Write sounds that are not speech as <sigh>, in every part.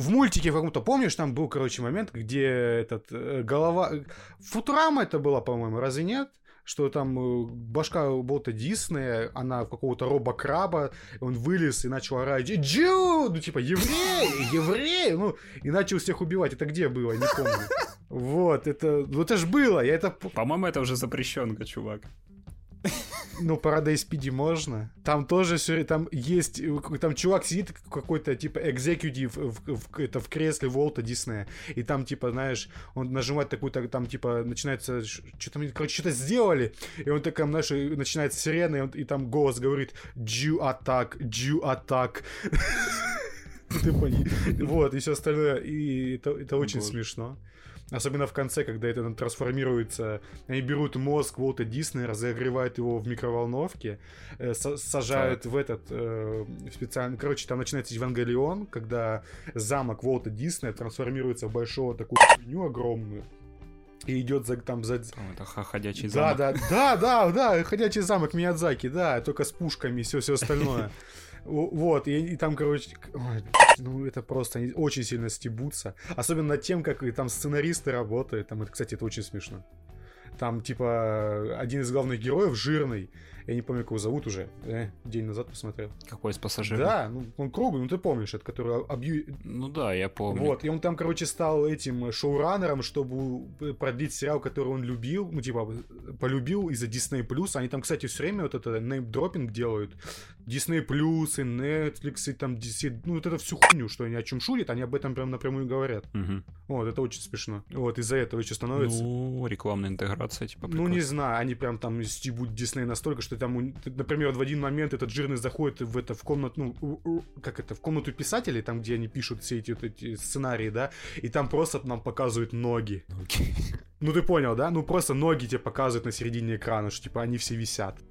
в мультике в каком-то, помнишь, там был, короче, момент, где этот э, голова... Футурама это была, по-моему, разве нет? что там э, башка болта Диснея, она какого-то роба-краба, он вылез и начал орать «Джу!» Ну, типа, евреи, евреи! Ну, и начал всех убивать. Это где было? Не помню. Вот, это... Ну, это ж было, я это... По-моему, это уже запрещенка, чувак. Ну, Paradise PD можно. Там тоже все, там есть, там чувак сидит какой-то, типа, экзекутив в, в, это, в кресле Волта Диснея, и там, типа, знаешь, он нажимает такую, так, там, типа, начинается, что-то, короче, что-то сделали, и он такая, знаешь, начинается сирена, и, он, и там голос говорит «Jew attack, Jew attack». Ты понял? Вот, и все остальное, и это, это очень смешно. Особенно в конце, когда это трансформируется. Они берут мозг Уолта Диснея, разогревают его в микроволновке, э, сажают так. в этот э, специальный... Короче, там начинается Евангелион, когда замок Уолта Диснея трансформируется в большого такую хуйню огромную. И идет за, там за... Это ходячий замок. Да, да, да, да, да, ходячий замок Миядзаки, да, только с пушками и все, все остальное. <laughs> Вот, и, и там, короче, ой, ну это просто, они очень сильно стебутся. Особенно над тем, как и там сценаристы работают. Там, это, кстати, это очень смешно. Там, типа, один из главных героев жирный, я не помню, как его зовут уже. Э, день назад посмотрел. Какой из пассажиров? Да, ну он круглый, ну ты помнишь, это который обью... Ну да, я помню. Вот, и он там, короче, стал этим шоураннером, чтобы продлить сериал, который он любил, ну типа полюбил из-за Disney+. Они там, кстати, все время вот это неймдропинг делают. Disney+, и Netflix, и там DC, ну вот это всю хуйню, что они о чем шутят, они об этом прям напрямую говорят. Угу. Вот, это очень смешно. Вот, из-за этого еще становится... Ну, рекламная интеграция, типа. Прикольно. Ну, не знаю, они прям там стебут Disney настолько, что там, например, в один момент этот жирный заходит в это в комнату, ну, как это, в комнату писателей, там, где они пишут все эти вот эти сценарии, да, и там просто нам показывают ноги. Ноги. <laughs> Ну ты понял, да? Ну просто ноги тебе показывают на середине экрана, что типа они все висят. <laughs>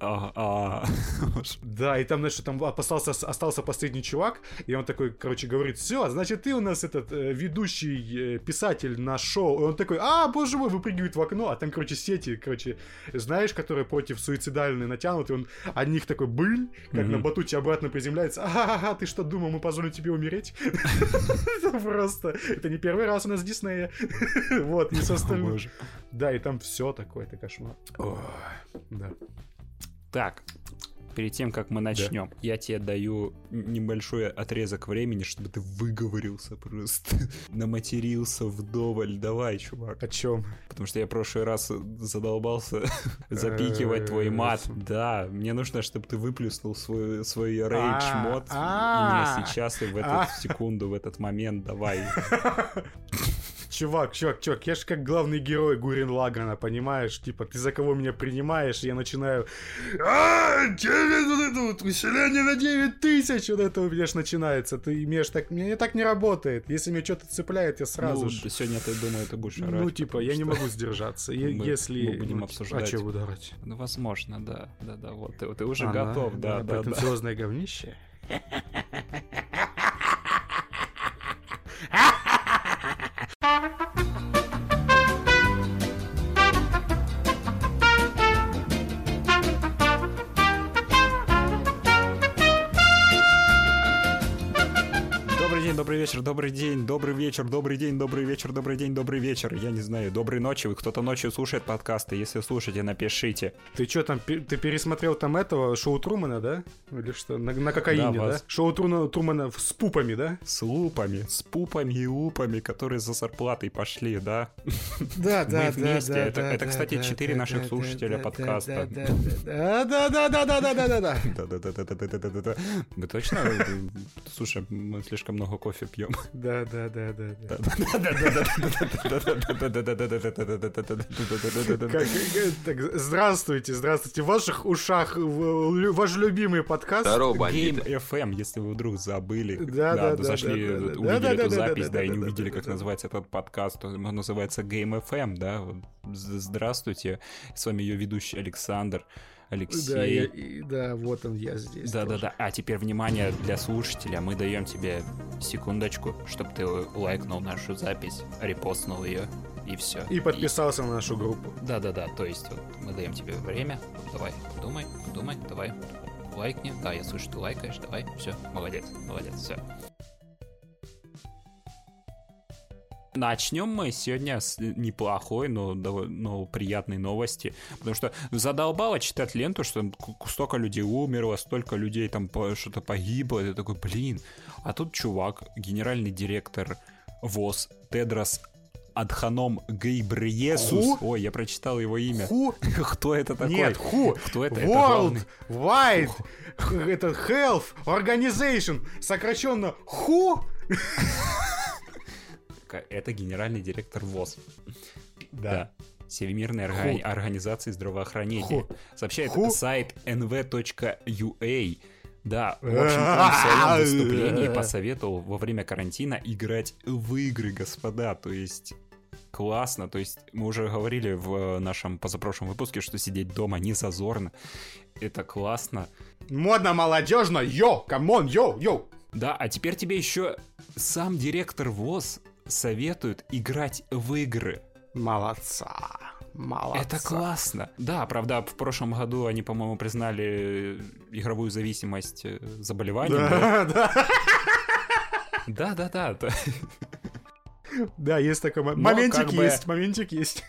Да, и там, знаешь, там остался, остался последний чувак, и он такой, короче, говорит, все, значит, ты у нас этот э, ведущий э, писатель на шоу. И он такой, а, боже мой, выпрыгивает в окно, а там, короче, сети, короче, знаешь, которые против суицидальные натянуты, он от них такой быль, как на батуте обратно приземляется. Ага, ты что думал, мы позволим тебе умереть? <laughs> Просто, это не первый раз у нас Диснея. <laughs> Вот, и со остальным. Да, и там все такое, это кошмар. Да. Так, перед тем, как мы начнем, да. я тебе даю небольшой отрезок времени, чтобы ты выговорился просто, <laughs> наматерился вдоволь. Давай, чувак. О чем? Потому что я в прошлый раз задолбался <laughs> запикивать твой мат. Да, мне нужно, чтобы ты выплюснул свой, свой рейдж-мод а, именно сейчас и в эту секунду, в этот момент. Давай. <laughs> чувак, чувак, чувак, я же как главный герой Гурин Лагана, понимаешь? Типа, ты за кого меня принимаешь? Я начинаю... А, 9, усиление на 9 тысяч! Вот это у меня ж начинается. Ты имеешь так... Мне так не работает. Если меня что-то цепляет, я сразу ну, же... сегодня ты, думаю, ты будешь орать. Ну, типа, я не могу сдержаться. <laughs> Мы, Если... Мы будем обсуждать. А что буду орать? Ну, возможно, да. Да-да, вот. Ты, ты уже готов, да, да, да. Претенциозное говнище. <laughs> вечер, добрый день, добрый вечер, добрый день, добрый вечер, добрый день, добрый вечер. Я не знаю, доброй ночи. Вы кто-то ночью слушает подкасты. Если слушаете, напишите. Ты что там, ты пересмотрел там этого шоу Трумана, да? Или что? На, на кокаине, да? да? Шоу Трумана, Трумана с пупами, да? С лупами, с пупами и лупами, которые за зарплатой пошли, да? Да, да, Мы вместе. Да, это, да, это, кстати, да, четыре да, наших да, слушателя да, подкаста. Да, да, да, да, да, да, да, да, да. Да, да, да, да, да, да, да, да. Вы точно? Слушай, мы слишком много кофе пьем. Да, да, да, да, да. Здравствуйте, здравствуйте. В ваших ушах ваш любимый подкаст. Здорово, Game FM, если вы вдруг забыли. Да, да, да. Зашли, увидели эту запись, да, и не увидели, как называется этот подкаст. Он называется Game FM, да. Здравствуйте. С вами ее ведущий Александр. Алексей. Да, я, да, вот он, я здесь. Да, тоже. да, да. А теперь внимание для слушателя. Мы даем тебе секундочку, чтобы ты лайкнул нашу запись, репостнул ее и все. И подписался и... на нашу группу. Да, да, да. То есть вот, мы даем тебе время. Давай, думай, думай, давай. Лайкни. Да, я слышу, ты лайкаешь. Давай, все, молодец, молодец, все. Начнем мы сегодня с неплохой, но, но приятной новости. Потому что задолбало читать ленту, что столько людей умерло, столько людей там что-то погибло. Я такой, блин. А тут чувак, генеральный директор ВОЗ Тедрос Адханом Гейбриесус. Ой, я прочитал его имя. Ху? <laughs> Кто это такой? Нет, Ху. Кто это? World это Wide это Health Organization, сокращенно Ху. <laughs> Это генеральный директор ВОЗ. Да. да. Всемирной органи- организации здравоохранения. Ху. Сообщает Ху. сайт nv.ua. Да, в общем, он в своем выступлении посоветовал во время карантина играть в игры, господа. То есть классно. То есть мы уже говорили в нашем позапрошлом выпуске, что сидеть дома не зазорно. Это классно. Модно, молодежно, yo, come on, yo, yo. Да, а теперь тебе еще сам директор ВОЗ советует играть в игры. Молодца. Молодца. Это классно. Да, правда, в прошлом году они, по-моему, признали игровую зависимость э, заболеванием. Да, да. Да, да, да. Да, есть такой моментик, есть, моментик есть.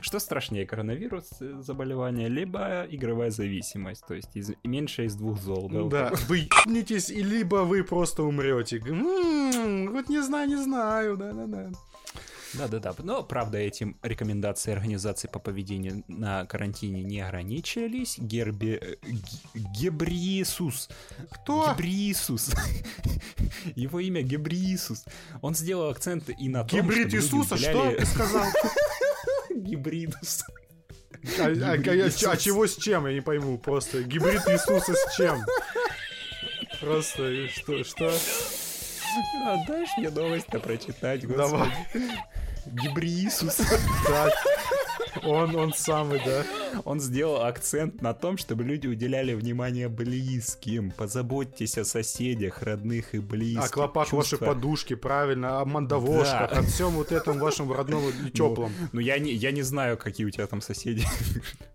Что страшнее, коронавирус э, заболевание, либо игровая зависимость, то есть из, меньше из двух зол. Да, да. вы ебнетесь, либо вы просто умрете. М-м, вот не знаю, не знаю, да-да-да. Да-да-да. Но, правда, этим рекомендации организации по поведению на карантине не ограничились. Герби... Э, Гебриисус. Кто? Гебриисус. <laughs> Его имя Гебриисус. Он сделал акцент и на том, Гибрид что Иисуса, что ты сказал? <laughs> Гибридус. А, а, а, а чего с чем, я не пойму, просто. Гибрид Иисуса с чем? Просто, что, что? А дашь мне новость-то прочитать, господи. Давай. Гибриисус. Так. Он, он самый, да. Он сделал акцент на том, чтобы люди уделяли внимание близким. Позаботьтесь о соседях, родных и близких. О клопах Чувства... вашей подушки, правильно, о мандавошках, да. о всем вот этом вашем родном и теплом. Ну, ну, я, не, я не знаю, какие у тебя там соседи.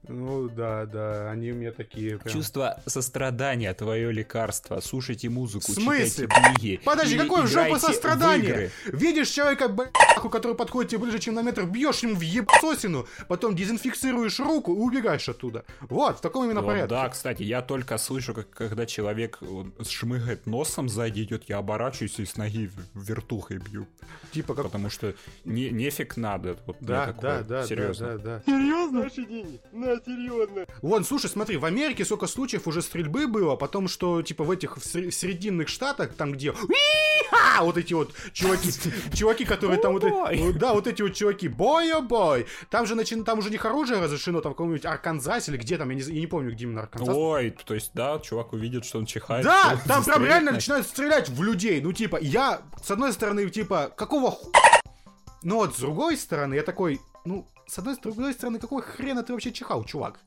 Ну, да, да, они у меня такие прям... Чувство сострадания, твое лекарство. Слушайте музыку, В смысле? читайте книги. Подожди, какое жопа сострадание? Видишь человека, б***ку, который подходит тебе ближе, чем на метр, бьешь ему в ебсосину, потом дезинфицируешь руку и убегаешь оттуда. Вот, в таком именно вот, порядке. Да, кстати, я только слышу, как, когда человек шмыгает носом сзади идет, я оборачиваюсь и с ноги вертухой бью. Типа как... Потому что не, нефиг надо. Вот да, да, да, серьезно. Да, да, да. Серьезно? Наши деньги? На, серьезно. Вон, слушай, смотри, в Америке сколько случаев уже стрельбы было, потом что, типа, в этих в срединных штатах, там где вот эти вот чуваки, чуваки, которые там вот, да, вот эти вот чуваки, бой, о бой, там же начин, там уже не оружие разрешено, там в каком-нибудь Арканзасе или где там, я не, я не помню, где именно Арканзас. Ой, то есть, да, чувак увидит, что он чихает. Да, там прям реально начинают стрелять в людей, ну, типа, я, с одной стороны, типа, какого ху... Но вот с другой стороны, я такой, ну, с одной, с другой стороны, какого хрена ты вообще чихал, чувак?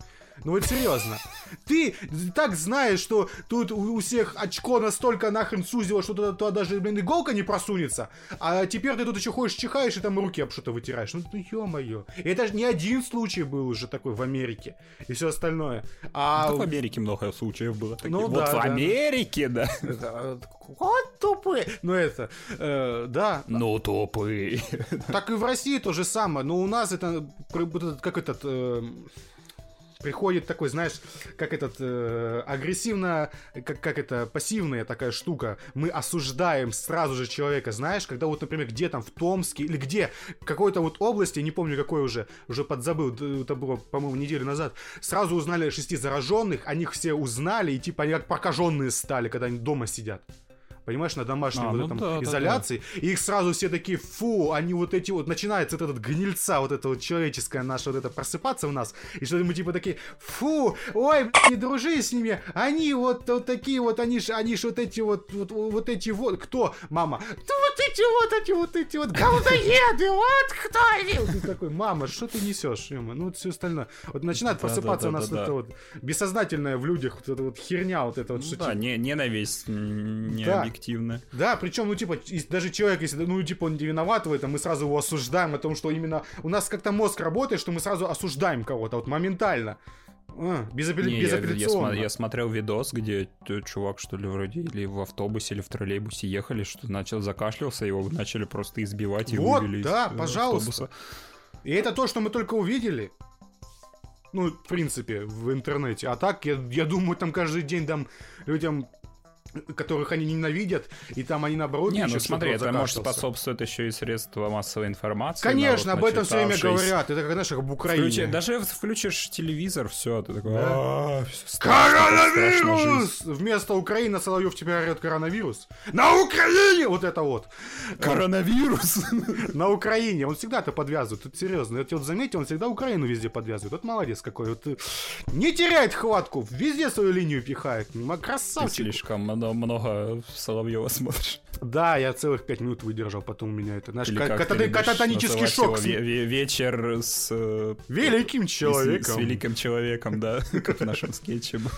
Ну вот серьезно. Ты так знаешь, что тут у, всех очко настолько нахрен сузило, что туда, туда даже, блин, иголка не просунется. А теперь ты тут еще ходишь, чихаешь и там руки об что-то вытираешь. Ну, ну ё-моё. И это же не один случай был уже такой в Америке. И все остальное. А... Ну, в Америке много случаев было. Таких. Ну, вот да, в да. Америке, да. Вот тупые. Ну это, э, да. Ну тупые. Так и в России то же самое. Но у нас это, как этот... Э, приходит такой, знаешь, как этот э, агрессивно, как, как это, пассивная такая штука. Мы осуждаем сразу же человека, знаешь, когда вот, например, где там в Томске или где, какой-то вот области, не помню какой уже, уже подзабыл, это было, по-моему, неделю назад, сразу узнали шести зараженных, они их все узнали, и типа они как прокаженные стали, когда они дома сидят понимаешь, на домашней а, вот ну этом да, изоляции, да, да. и их сразу все такие, фу, они вот эти вот, начинается вот этот гнильца, вот это вот человеческое наше вот это просыпаться в нас, и что мы типа такие, фу, ой, не дружи с ними, они вот, вот такие вот, они ж, они ж вот эти вот, вот, вот эти вот, кто, мама, да вот эти вот, эти вот эти вот говноеды, вот кто они, ты такой, мама, что ты несешь, ну вот все остальное, вот начинает просыпаться у нас вот это вот бессознательное в людях, вот эта вот херня, вот это вот, ну, да, не, ненависть, не да объективно. Да, причем, ну, типа, даже человек, если, ну, типа, он не виноват в этом, мы сразу его осуждаем о том, что именно у нас как-то мозг работает, что мы сразу осуждаем кого-то, вот моментально. А, безапелли... Не, безапелляционно. Я, я, я смотрел видос, где чувак, что ли, вроде или в автобусе, или в троллейбусе ехали, что начал закашлялся, его начали просто избивать и вот, вывели да, из пожалуйста. автобуса. И это то, что мы только увидели. Ну, в принципе, в интернете. А так, я, я думаю, там каждый день там людям которых они ненавидят, и там они наоборот Не, ну смотри, это может способствует еще и средства массовой информации. Конечно, об этом все время говорят. Это как, знаешь, как об Украине. Включи, даже включишь телевизор, все, ты такой... Да. Коронавирус! Вместо Украины Соловьев теперь орет коронавирус. На Украине! Вот это вот. Коронавирус! <laughs> На Украине. Он всегда это подвязывает. Тут серьезно. Я вот заметил, он всегда Украину везде подвязывает. Вот молодец какой. Вот э, не теряет хватку. Везде свою линию пихает. Красавчик. слишком много Соловьева смотришь. Да, я целых пять минут выдержал, потом у меня это, знаешь, кататонический шок. вечер с... Э, великим человеком. С, великим человеком, да, <laughs> как в нашем скетче было.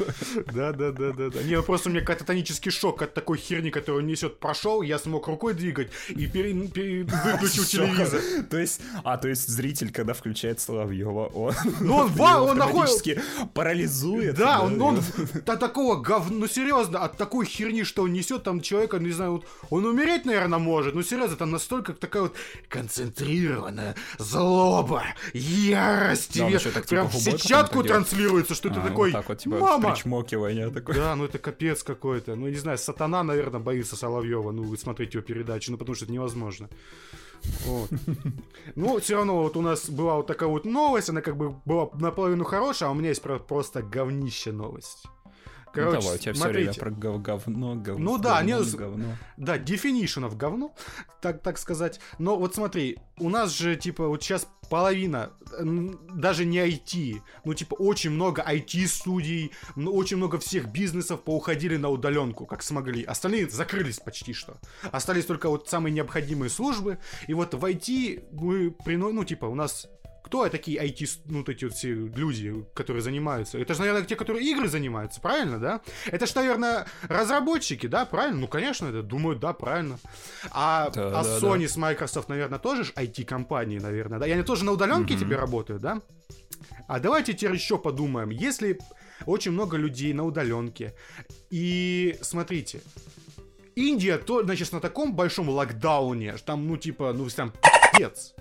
Да, да, да, да, да. Не, ну просто у меня кататонический шок от такой херни, которую несет, прошел, я смог рукой двигать и выключил <laughs> телевизор. То есть, а, то есть зритель, когда включает Соловьева, он... Ну он, <laughs> он находится... парализует. Да, он, он такого говна, ну серьезно, от такой херни, что он несет там человека, не знаю, вот он умереть, наверное, может. Ну, серьезно, там настолько такая вот концентрированная злоба, ярость. Да, тебе так, прям типа, в сетчатку транслируется, что а, ты такой, вот так вот, типа, мама. Причмокивание такое. Да, ну это капец какой-то. Ну, не знаю, сатана, наверное, боится Соловьева, ну, смотреть его передачу, ну, потому что это невозможно. Вот. <laughs> Ну, все равно вот у нас была вот такая вот новость, она как бы была наполовину хорошая, а у меня есть просто говнище новость. Короче, ну, давай, у тебя смотрите. все время про гов говно, говно. Ну да, говно, не, говно. Да, definition of говно, так, так сказать. Но вот смотри, у нас же, типа, вот сейчас половина, даже не IT, ну, типа, очень много IT-студий, очень много всех бизнесов поуходили на удаленку, как смогли. Остальные закрылись почти что. Остались только вот самые необходимые службы. И вот в IT мы, ну, типа, у нас кто такие IT, ну, вот эти вот все люди, которые занимаются? Это же, наверное, те, которые игры занимаются, правильно, да? Это же, наверное, разработчики, да, правильно? Ну, конечно, это думают, да, правильно. А, да, а да, Sony да. с Microsoft, наверное, тоже же IT-компании, наверное, да? И они тоже на удаленке mm-hmm. тебе работают, да? А давайте теперь еще подумаем. Если очень много людей на удаленке, и смотрите, Индия, то, значит, на таком большом локдауне, там, ну, типа, ну, там, пиздец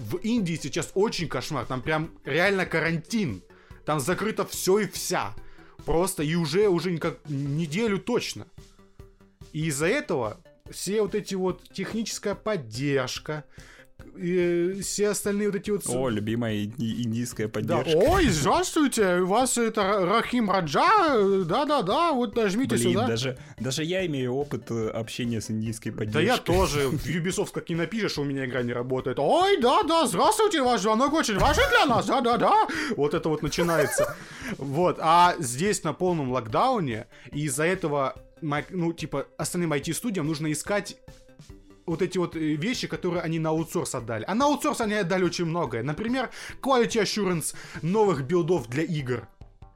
в Индии сейчас очень кошмар. Там прям реально карантин. Там закрыто все и вся. Просто и уже, уже как неделю точно. И из-за этого все вот эти вот техническая поддержка, и все остальные вот эти вот... О, любимая индийская поддержка. Да. Ой, здравствуйте, у вас это Рахим Раджа, да-да-да, вот нажмите Блин, сюда. Даже, даже я имею опыт э, общения с индийской поддержкой. Да я тоже, в Ubisoft как не напишешь, у меня игра не работает. Ой, да-да, здравствуйте, ваш звонок очень важен для нас, да-да-да. Вот это вот начинается. Вот, а здесь на полном локдауне, и из-за этого ну, типа, остальным IT-студиям нужно искать вот эти вот э, вещи, которые они на аутсорс отдали. А на аутсорс они отдали очень многое. Например, quality assurance новых билдов для игр.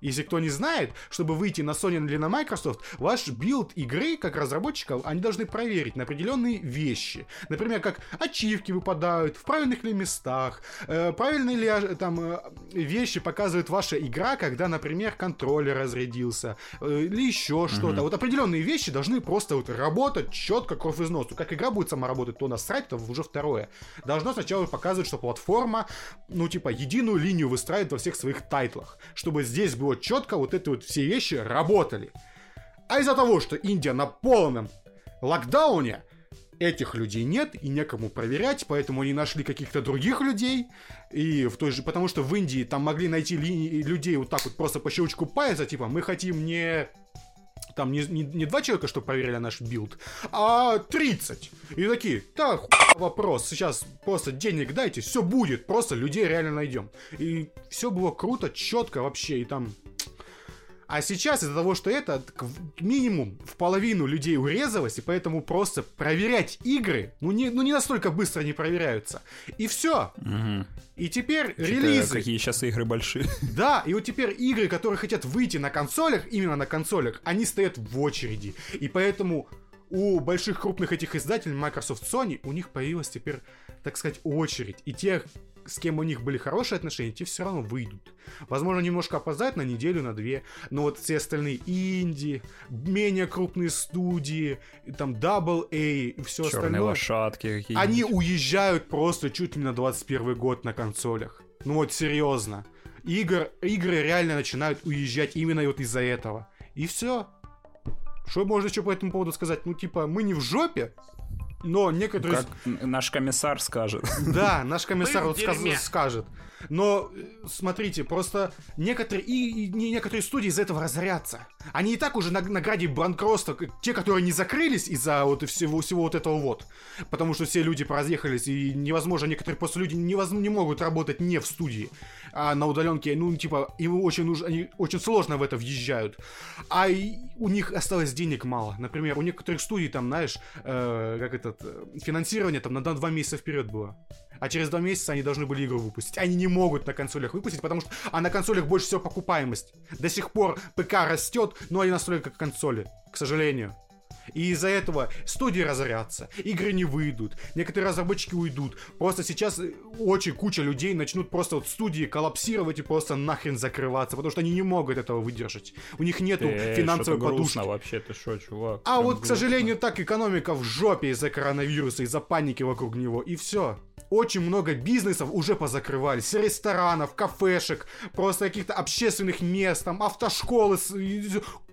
Если кто не знает, чтобы выйти на Sony или на Microsoft, ваш билд игры, как разработчиков, они должны проверить на определенные вещи. Например, как ачивки выпадают, в правильных ли местах, э, правильные ли э, там э, вещи показывает ваша игра, когда, например, контроллер разрядился, э, или еще mm-hmm. что-то. Вот определенные вещи должны просто вот работать четко, кровь из носу. Как игра будет сама работать, то насрать, то уже второе. Должно сначала показывать, что платформа, ну, типа, единую линию выстраивает во всех своих тайтлах, чтобы здесь было вот четко вот эти вот все вещи работали. А из-за того, что Индия на полном локдауне, этих людей нет и некому проверять, поэтому они нашли каких-то других людей. И в той же, потому что в Индии там могли найти ли, людей вот так вот просто по щелчку пальца, типа, мы хотим не там не, не, не два человека, что проверили наш билд, а 30. И такие, да, вопрос, сейчас просто денег дайте, все будет, просто людей реально найдем. И все было круто, четко вообще, и там а сейчас из-за того, что это минимум в половину людей урезалось, и поэтому просто проверять игры, ну не, ну не настолько быстро не проверяются. И все. Угу. И теперь Что-то релизы... Какие сейчас игры большие. <laughs> Да, и вот теперь игры, которые хотят выйти на консолях, именно на консолях, они стоят в очереди. И поэтому у больших крупных этих издателей, Microsoft, Sony, у них появилась теперь, так сказать, очередь. И те с кем у них были хорошие отношения, те все равно выйдут. Возможно, немножко опоздать на неделю, на две, но вот все остальные инди, менее крупные студии, там Double A и все Черные остальное. лошадки Они уезжают просто чуть ли на 21 год на консолях. Ну вот серьезно. Игр, игры реально начинают уезжать именно вот из-за этого. И все. Что можно еще по этому поводу сказать? Ну, типа, мы не в жопе, но некоторые... Как наш комиссар скажет. Да, наш комиссар вот сказ... скажет. Но смотрите, просто некоторые и, и некоторые студии из этого разорятся. Они и так уже на, на граде банкротства, те, которые не закрылись из-за вот всего, всего вот этого вот. Потому что все люди поразъехались, и невозможно, некоторые просто люди невозможно, не могут работать не в студии, а на удаленке. Ну, типа, им очень нужно, они очень сложно в это въезжают. А и у них осталось денег мало. Например, у некоторых студий там, знаешь, э, как этот, э, финансирование там на два месяца вперед было а через два месяца они должны были игру выпустить. Они не могут на консолях выпустить, потому что а на консолях больше всего покупаемость. До сих пор ПК растет, но они настолько как консоли, к сожалению. И из-за этого студии разорятся, игры не выйдут, некоторые разработчики уйдут. Просто сейчас очень куча людей начнут просто вот студии коллапсировать и просто нахрен закрываться, потому что они не могут этого выдержать. У них нету э, финансовой подушки. вообще, ты что, чувак? А вот, грустно. к сожалению, так экономика в жопе из-за коронавируса, из-за паники вокруг него, и все очень много бизнесов уже позакрывались. Ресторанов, кафешек, просто каких-то общественных мест, там, автошколы,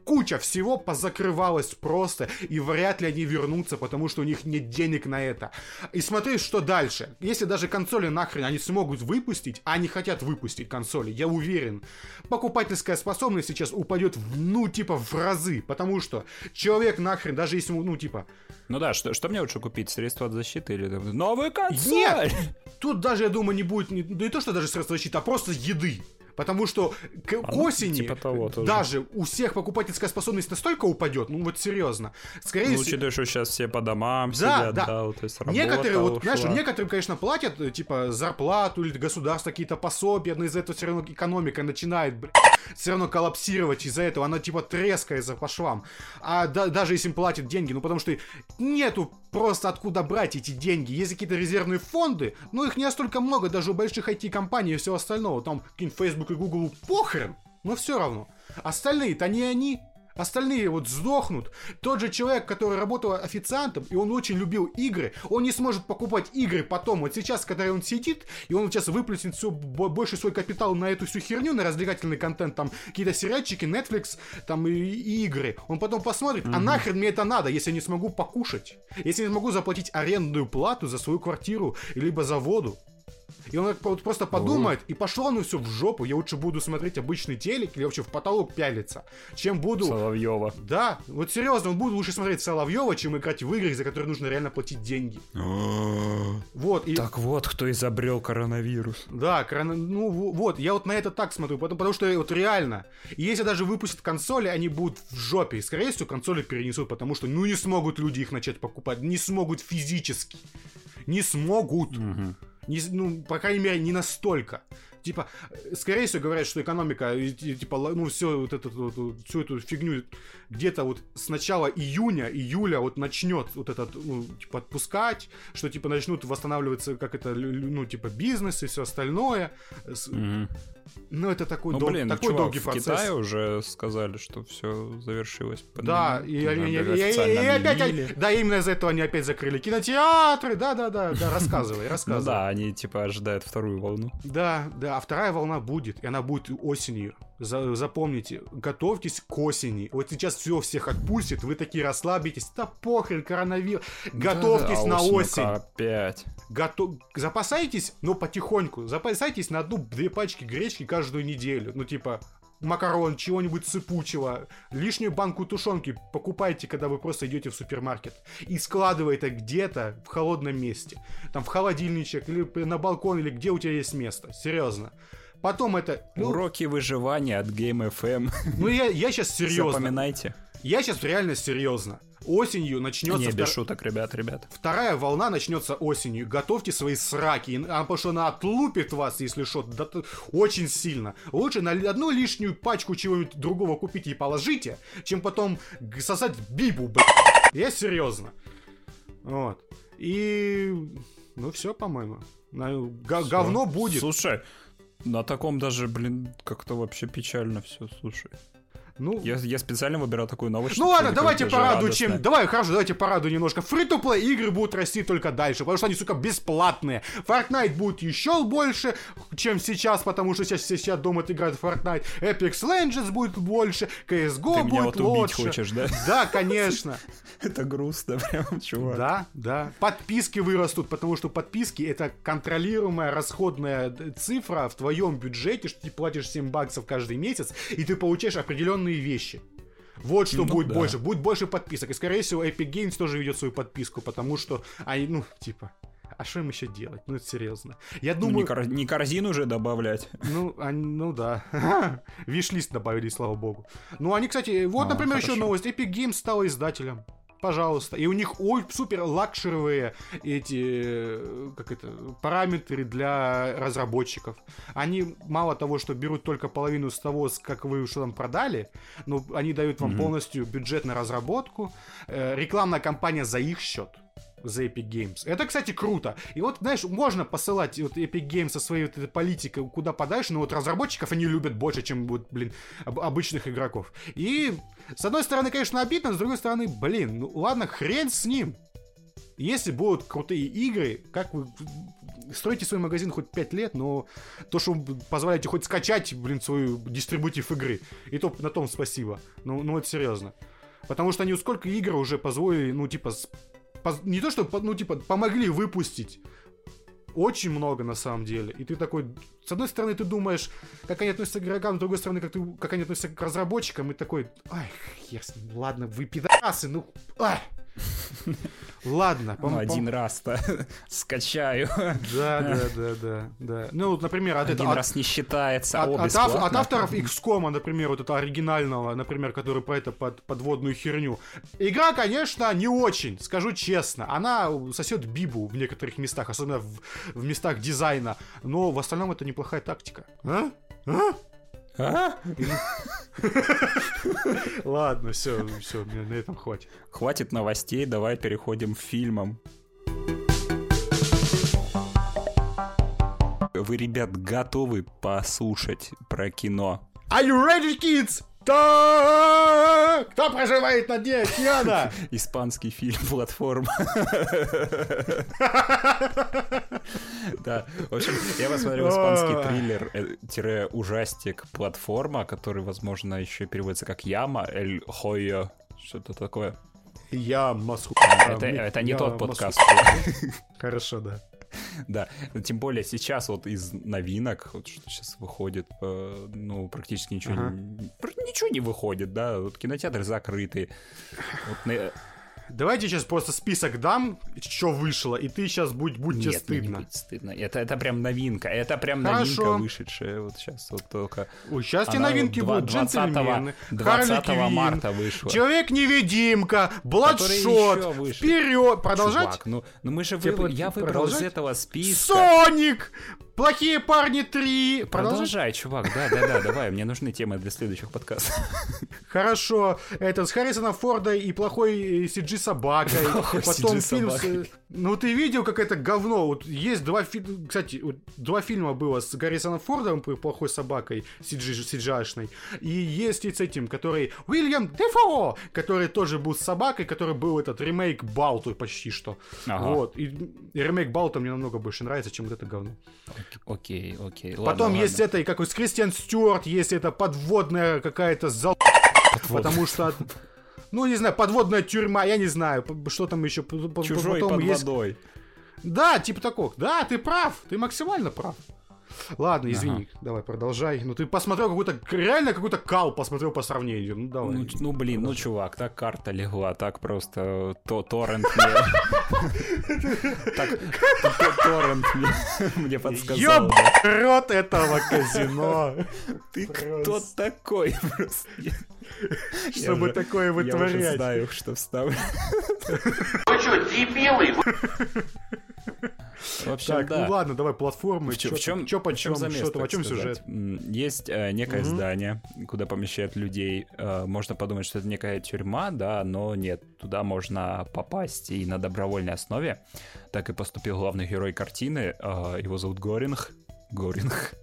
куча всего позакрывалась просто, и вряд ли они вернутся, потому что у них нет денег на это. И смотри, что дальше. Если даже консоли нахрен они смогут выпустить, а они хотят выпустить консоли, я уверен, покупательская способность сейчас упадет, в, ну, типа, в разы, потому что человек нахрен, даже если, ну, типа... Ну да, что, что мне лучше купить? Средства от защиты или новую консоль? Нет! Тут даже, я думаю, не будет, не, да не то, что даже средства защиты, а просто еды. Потому что к, а, к осени типа того тоже. даже у всех покупательская способность настолько упадет, ну вот серьезно. Скорее ну, всего... учитывая, что сейчас все по домам да, сидят, да, да вот, то есть Некоторые, вот, ушла. знаешь, некоторым, конечно, платят, э, типа, зарплату или государство какие-то пособия, но из-за этого все равно экономика начинает, блядь, все равно коллапсировать из-за этого, она типа трескается по швам. А да, даже если им платят деньги, ну потому что нету просто откуда брать эти деньги. Есть какие-то резервные фонды, но их не настолько много даже у больших IT-компаний и всего остального. Там какие-нибудь Facebook и Google похрен, но все равно. Остальные-то не они. Остальные вот сдохнут. Тот же человек, который работал официантом, и он очень любил игры, он не сможет покупать игры потом. Вот сейчас, когда он сидит, и он сейчас выплеснет все больше свой капитал на эту всю херню, на развлекательный контент, там какие-то сериальчики, Netflix, там и, и игры. Он потом посмотрит, mm-hmm. а нахрен мне это надо, если я не смогу покушать, если я не смогу заплатить арендную плату за свою квартиру, либо за воду. И он вот просто подумает, и пошло оно все в жопу. Я лучше буду смотреть обычный телек или вообще в потолок пялиться, чем буду... Соловьева. Да, вот серьезно, он буду лучше смотреть Соловьева, чем играть в игры, за которые нужно реально платить деньги. вот. И... Так вот, кто изобрел коронавирус. Да, корона... ну вот, я вот на это так смотрю, потому, потому что вот реально, если даже выпустят консоли, они будут в жопе. И, скорее всего, консоли перенесут, потому что, ну, не смогут люди их начать покупать, не смогут физически. Не смогут. Угу. Не, ну, по крайней мере, не настолько. Типа, скорее всего, говорят, что экономика, типа, ну, все вот это, вот, всю эту фигню где-то вот с начала июня, июля вот начнет вот этот, ну, типа, отпускать, что, типа, начнут восстанавливаться, как это, ну, типа, бизнес и все остальное. Mm-hmm. Ну, это такой, ну, дол- блин, такой чувак, долгий в процесс. В Китае уже сказали, что все завершилось. Да, и, и, и, и, опять, да, именно из-за этого они опять закрыли кинотеатры, да-да-да, да, рассказывай, <laughs> рассказывай. Ну да, они типа ожидают вторую волну. Да, да, а вторая волна будет, и она будет осенью. За, запомните, готовьтесь к осени. Вот сейчас все всех отпустит, вы такие расслабитесь. Да похрен, коронавирус. Готовьтесь да, на осень. Опять. Готов... Запасайтесь, но потихоньку. Запасайтесь на одну-две пачки гречки каждую неделю. Ну, типа, макарон, чего-нибудь сыпучего, лишнюю банку тушенки покупайте, когда вы просто идете в супермаркет. И складывайте где-то в холодном месте. Там в холодильничек или на балкон, или где у тебя есть место. Серьезно. Потом это... Ну, Уроки выживания от Game FM. Ну, я, я сейчас <laughs> серьезно. Запоминайте. Я сейчас реально серьезно. Осенью начнется... Не, без втор... шуток, ребят, ребят. Вторая волна начнется осенью. Готовьте свои сраки. А, потому что она отлупит вас, если что, да, очень сильно. Лучше на одну лишнюю пачку чего-нибудь другого купите и положите, чем потом сосать бибу, блядь. Я серьезно. Вот. И Ну все, по-моему. Говно будет. Слушай, на таком даже, блин, как-то вообще печально все, слушай. Ну, я, я специально выбирал такую новость. Ну ладно, давайте порадую чем. Давай, хорошо, давайте порадую немножко. фри то игры будут расти только дальше, потому что они, сука, бесплатные. Fortnite будет еще больше, чем сейчас, потому что сейчас все сидят дома играют в Fortnite. Apex Legends будет больше, CSGO Ты будет меня вот лучше. хочешь, да? Да, конечно. <laughs> Это грустно, прям, чувак. Да, да. Подписки вырастут, потому что подписки это контролируемая расходная цифра в твоем бюджете, что ты платишь 7 баксов каждый месяц, и ты получаешь определенные вещи. Вот что ну, будет да. больше. Будет больше подписок. И, скорее всего, Epic Games тоже ведет свою подписку, потому что они, ну, типа, а что им еще делать? Ну, это серьезно. Я думаю... Ну, не, кор... не корзину уже добавлять. Ну, они, ну да. <laughs> Виш-лист добавили, слава богу. Ну, они, кстати, вот, а, например, хорошо. еще новость. Epic Games стала издателем пожалуйста. И у них ой, супер лакшеровые эти, как это, параметры для разработчиков. Они мало того, что берут только половину с того, как вы что там продали, но они дают вам mm-hmm. полностью бюджет на разработку, э, рекламная кампания за их счет за Epic Games. Это, кстати, круто. И вот, знаешь, можно посылать вот Epic Games со своей вот этой политикой куда подальше, но вот разработчиков они любят больше, чем, вот, блин, об- обычных игроков. И, с одной стороны, конечно, обидно, с другой стороны, блин, ну ладно, хрен с ним. Если будут крутые игры, как вы строите свой магазин хоть 5 лет, но то, что позволяете хоть скачать, блин, свою дистрибутив игры, и то на том спасибо. Ну, ну это серьезно. Потому что они сколько игр уже позволили, ну, типа, не то, что, ну, типа, помогли выпустить очень много на самом деле. И ты такой, с одной стороны, ты думаешь, как они относятся к игрокам, с другой стороны, как, ты, как они относятся к разработчикам, и такой, ай, ясно, ладно, вы пидорасы, ну, ай. <laughs> Ладно. Ну, один раз-то <laughs> скачаю. Да, <laughs> да, да, да, да. Ну, например, от Один раз не считается. От, от, авторов XCOM, например, вот этого оригинального, например, который про это под, подводную херню. Игра, конечно, не очень, скажу честно. Она сосет бибу в некоторых местах, особенно в, в местах дизайна. Но в остальном это неплохая тактика. А? А? А? Ладно, все, все, на этом хватит. Хватит новостей, давай переходим к фильмам. Вы, ребят, готовы послушать про кино? Are you ready, kids? Да! Кто проживает на дне океана? <laughs> Испанский фильм «Платформа». <laughs> <laughs> Да, в общем, я посмотрел испанский триллер-ужастик «Платформа», который, возможно, еще переводится как «Яма», «Эль Хойо», что-то такое. Я Москву. Это не тот подкаст. <laughs> Хорошо, да. Да, тем более сейчас вот из новинок, вот что сейчас выходит, э, ну, практически ничего, ага. ничего не выходит, да, вот кинотеатры закрыты. Вот, Давайте сейчас просто список дам, что вышло, и ты сейчас будь, будь Нет, тебе стыдно. Не стыдно. Это, это прям новинка. Это прям Хорошо. новинка вышедшая. Вот сейчас вот только. Ой, сейчас тебе новинки 2, будут. 20, Джентльмены, 20 марта вышла. Человек-невидимка, Бладшот, вперед. Продолжать? Чувак, ну, ну мы же вы... я выбрал из этого списка. Соник! Плохие парни 3. Продолжай, чувак. Да, да, да, давай. Мне нужны темы для следующих подкастов. Хорошо. Это с Харрисоном Фордой и плохой CG собакой. Потом фильм с... Ну, ты видел, как это говно? Вот есть два фильма... Кстати, два фильма было с Гаррисоном Фордом и плохой собакой CG-шной. И есть и с этим, который... Уильям Дефо! Который тоже был с собакой, который был этот ремейк Балту почти что. Ага. Вот. И ремейк Балта мне намного больше нравится, чем вот это говно. Окей, окей. Ладно, Потом ладно. есть это, и как с Кристиан Стюарт, есть это подводная какая-то зал... Потому что... Ну, не знаю, подводная тюрьма, я не знаю, что там еще. Чужой Потом под есть... водой. Да, типа такого. Да, ты прав, ты максимально прав. Ладно, извини, ага. давай продолжай. Ну ты посмотрел какой-то, реально какой-то кал посмотрел по сравнению. Ну давай. Ну, ну блин, ну чувак, так карта легла, так просто то торрент мне... <laughs> Так, торрент мне подсказал. Ёб рот этого казино. Ты кто такой просто? Чтобы такое вытворять. Я уже знаю, что вставлю. Вы что, дебилы? В общем, так, да. ну ладно, давай платформы. В, чё, в чем, чё по чем, замес, что, о чем сюжет? Есть э, некое угу. здание, куда помещают людей. Э, можно подумать, что это некая тюрьма, да, но нет. Туда можно попасть и на добровольной основе. Так и поступил главный герой картины. Э, его зовут Горинг. Горинг. <laughs>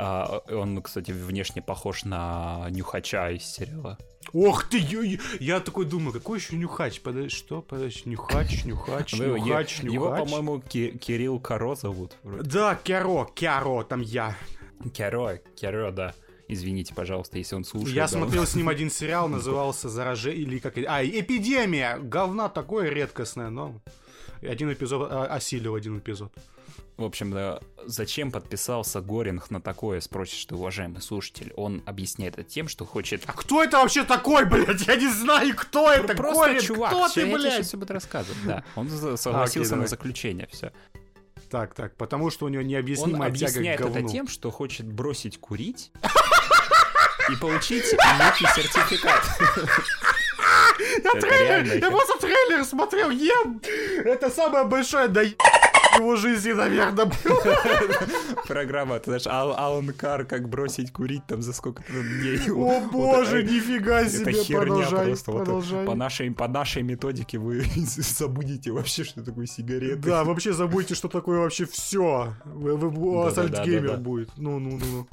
А, он, кстати, внешне похож на Нюхача из сериала. Ох ты, я, я такой думаю, какой еще нюхач? Подожди, что? Подожди, нюхач, нюхач, нюхач, нюхач. Его, по-моему, Кирилл Каро зовут. Вроде. Да, Кяро, Кяро, там я. Кяро, Кяро, да. Извините, пожалуйста, если он слушает. Я да, смотрел с ним <laughs> один сериал, назывался «Заражение» или как... А, «Эпидемия!» Говна такое редкостное, но... Один эпизод а, осилил один эпизод. В общем, да, зачем подписался Горинг на такое, спросишь ты, уважаемый слушатель. Он объясняет это тем, что хочет... А кто это вообще такой, блядь? Я не знаю, кто это, Просто Горинг, чувак, кто ты, блядь? Я тебе все будет рассказывать, да. Он согласился на заключение, все. Так, так, потому что у него необъяснимая Он объясняет это тем, что хочет бросить курить и получить некий сертификат. Я трейлер, я просто трейлер смотрел, ем! Это самое большое да его жизни, наверное, было. Программа, ты знаешь, Алан Кар, как бросить курить там за сколько-то дней. О боже, нифига себе, Это херня просто. Продолжай. По нашей, по нашей методике вы <laughs> забудете вообще, что такое сигареты. Да, вообще забудете, что такое вообще все. У вас альтгеймер будет. Ну-ну-ну.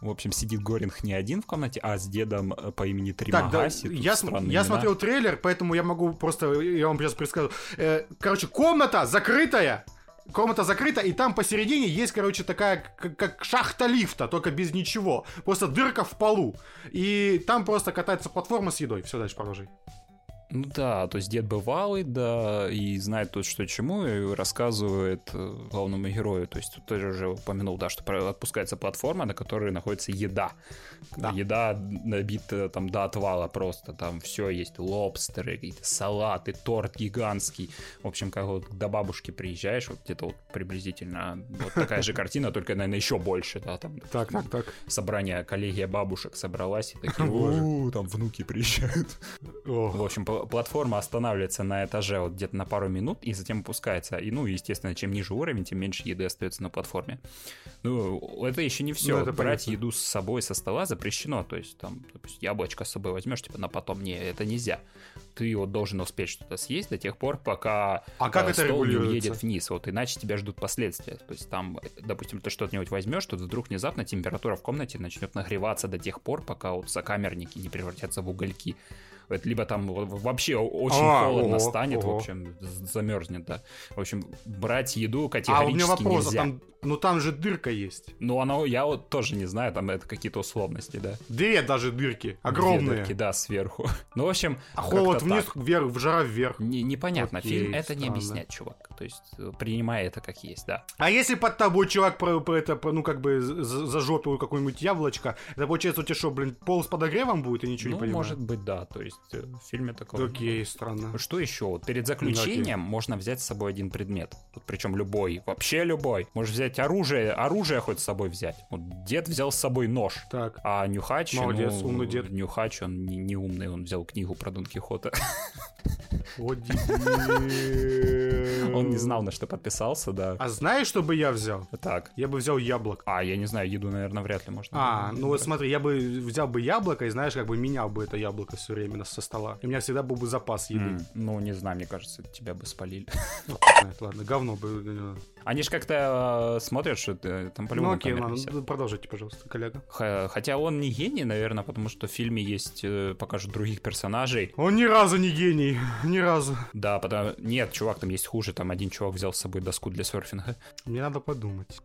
В общем, сидит Горинг не один в комнате, а с дедом э, по имени Тримагаси. Так, да, я, см- я смотрел трейлер, поэтому я могу просто, я вам сейчас предсказываю. Э, короче, комната закрытая, комната закрыта, и там посередине есть, короче, такая, как, как шахта лифта, только без ничего. Просто дырка в полу. И там просто катается платформа с едой. Все, дальше продолжай. Ну да, то есть дед бывалый, да, и знает тут что чему, и рассказывает э, главному герою. То есть тут тоже уже упомянул, да, что отпускается платформа, на которой находится еда. Да. Еда набита там до отвала просто, там все есть, лобстеры, какие-то салаты, торт гигантский. В общем, как вот до бабушки приезжаешь, вот где-то вот приблизительно вот такая же <laughs> картина, только, наверное, еще больше, да, там. Так, так, так. Собрание, коллегия бабушек собралась, и такие, <laughs> там внуки приезжают. В общем, платформа останавливается на этаже вот где-то на пару минут и затем опускается. И, ну, естественно, чем ниже уровень, тем меньше еды остается на платформе. Ну, это еще не все. Ну, это Брать понятно. еду с собой со стола запрещено. То есть, там, допустим, яблочко с собой возьмешь, типа, на потом. Не, это нельзя. Ты вот должен успеть что-то съесть до тех пор, пока а как это стол не уедет вниз. Вот иначе тебя ждут последствия. То есть, там, допустим, ты что-нибудь возьмешь, то вдруг внезапно температура в комнате начнет нагреваться до тех пор, пока вот сокамерники не превратятся в угольки либо там вообще очень а, холодно ого, станет, ого. в общем, замерзнет, да. В общем, брать еду категорически А у меня вопрос, а нельзя. А там ну там же дырка есть. Ну, оно, я вот тоже не знаю, там это какие-то условности, да. Две даже дырки, огромные. Две дырки, да, сверху. <laughs> Ну, в общем, А холод вниз, так. вверх, в жара вверх. Не, непонятно, Окей, фильм это странно. не объясняет, чувак. То есть, э, принимай это как есть, да. А если под тобой чувак про, про это, про, ну, как бы зажопил какое-нибудь яблочко, это получается у тебя что, блин, пол с подогревом будет, и ничего ну, не понимаю? может быть, да, то есть, э, в фильме такого... Окей, странно. Что еще? Вот перед заключением Окей. можно взять с собой один предмет. Вот, причем любой, вообще любой. Можешь взять оружие, оружие хоть с собой взять. Вот дед взял с собой нож. Так. А Нюхач... Молодец, ну, умный дед. Нюхач, он не, не умный, он взял книгу про Дон Кихота. <laughs> Он не знал, на что подписался, да. А знаешь, что бы я взял? Так. Я бы взял яблок. А, я не знаю, еду, наверное, вряд ли можно. А, ну вот смотри, я бы взял бы яблоко и, знаешь, как бы менял бы это яблоко все время со стола. И у меня всегда был бы запас еды. Ну, не знаю, мне кажется, тебя бы спалили. <laughs> Ладно, говно бы. Они же как-то э, смотрят, что там по-любому Ну окей, ладно, продолжите, пожалуйста, коллега. Хотя он не гений, наверное, потому что в фильме есть, э, покажут других персонажей. Он ни разу не гений, <laughs> ни разу. Да, потому... Нет, чувак, там есть хуже, там один чувак взял с собой доску для серфинга. Мне надо подумать.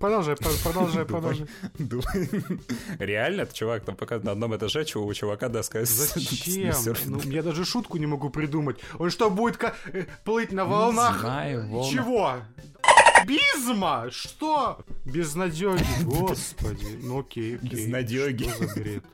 Продолжай, продолжай, продолжай. Реально, чувак там пока на одном этаже чего у чувака доска Зачем? Ну, я даже шутку не могу придумать. Он что, будет э, плыть на волнах? знаю, Чего? Бизма? Что? Безнадеги, господи. Ну окей, окей. Безнадеги. Что за бред?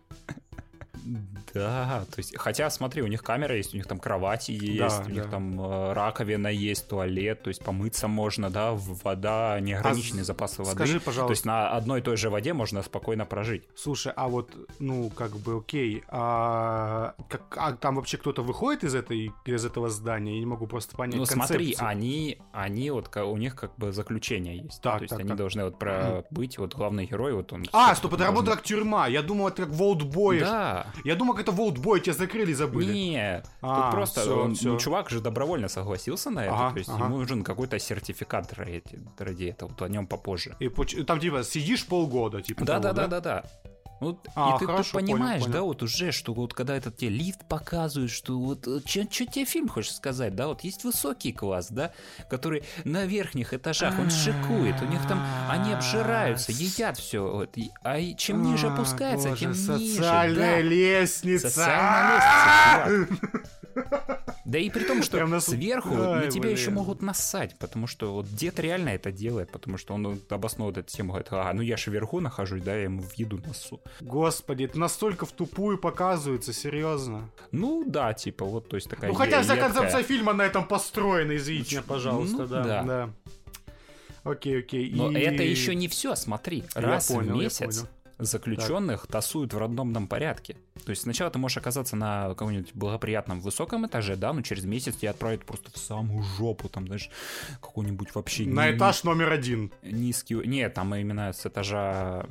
Да, то есть, хотя, смотри, у них камера есть, у них там кровати есть, да, у них да. там э, раковина есть, туалет, то есть помыться можно, да, вода, неограниченные а запасы воды. Скажи, пожалуйста. То есть на одной и той же воде можно спокойно прожить. Слушай, а вот, ну, как бы, окей, а, как, а там вообще кто-то выходит из, этой, из этого здания? Я не могу просто понять Ну, концепцию. смотри, они, они вот, у них как бы заключение есть. Так, то есть так, они так. должны вот пробыть, вот главный герой, вот он... А, стоп, это работает как тюрьма. Я думал, это как Волтбой. Да. Я думал, это Волтбой, тебя закрыли, забыли. Не, а, тут просто все, он, все. Ну, чувак же добровольно согласился на это, ага, то есть ага. ему нужен какой-то сертификат ради, ради этого, вот о нем попозже. И там типа сидишь полгода, типа. Да, того, да, да, да, да. Вот, а, и ты, хорошо, ты понимаешь, понял, понял. да, вот уже, что вот когда этот тебе лифт показывают, что вот что тебе фильм хочешь сказать, да, вот есть высокий класс, да, который на верхних этажах, он шикует, у них там они обжираются, едят все, вот, а чем ниже опускается, тем ниже. Социальная лестница. Социальная лестница, <laughs> Да и при том, что на сверху на тебя еще могут насать, потому что вот дед реально это делает, потому что он обосновывает эту тему, говорит, а, ну я же вверху нахожусь, да, я ему в еду носу. Господи, это настолько в тупую показывается, серьезно. Ну да, типа вот, то есть такая Ну хотя вся концепция фильма на этом построена, извините меня, пожалуйста, ну, да, да. да. Окей, окей. Но и... это еще не все, смотри. Раз понял, в месяц заключенных так. тасуют в рандомном порядке. То есть сначала ты можешь оказаться на каком-нибудь благоприятном высоком этаже, да, но через месяц тебя отправят просто в самую жопу, там, знаешь, какой-нибудь вообще... На этаж номер один. Низкий... Нет, там именно с этажа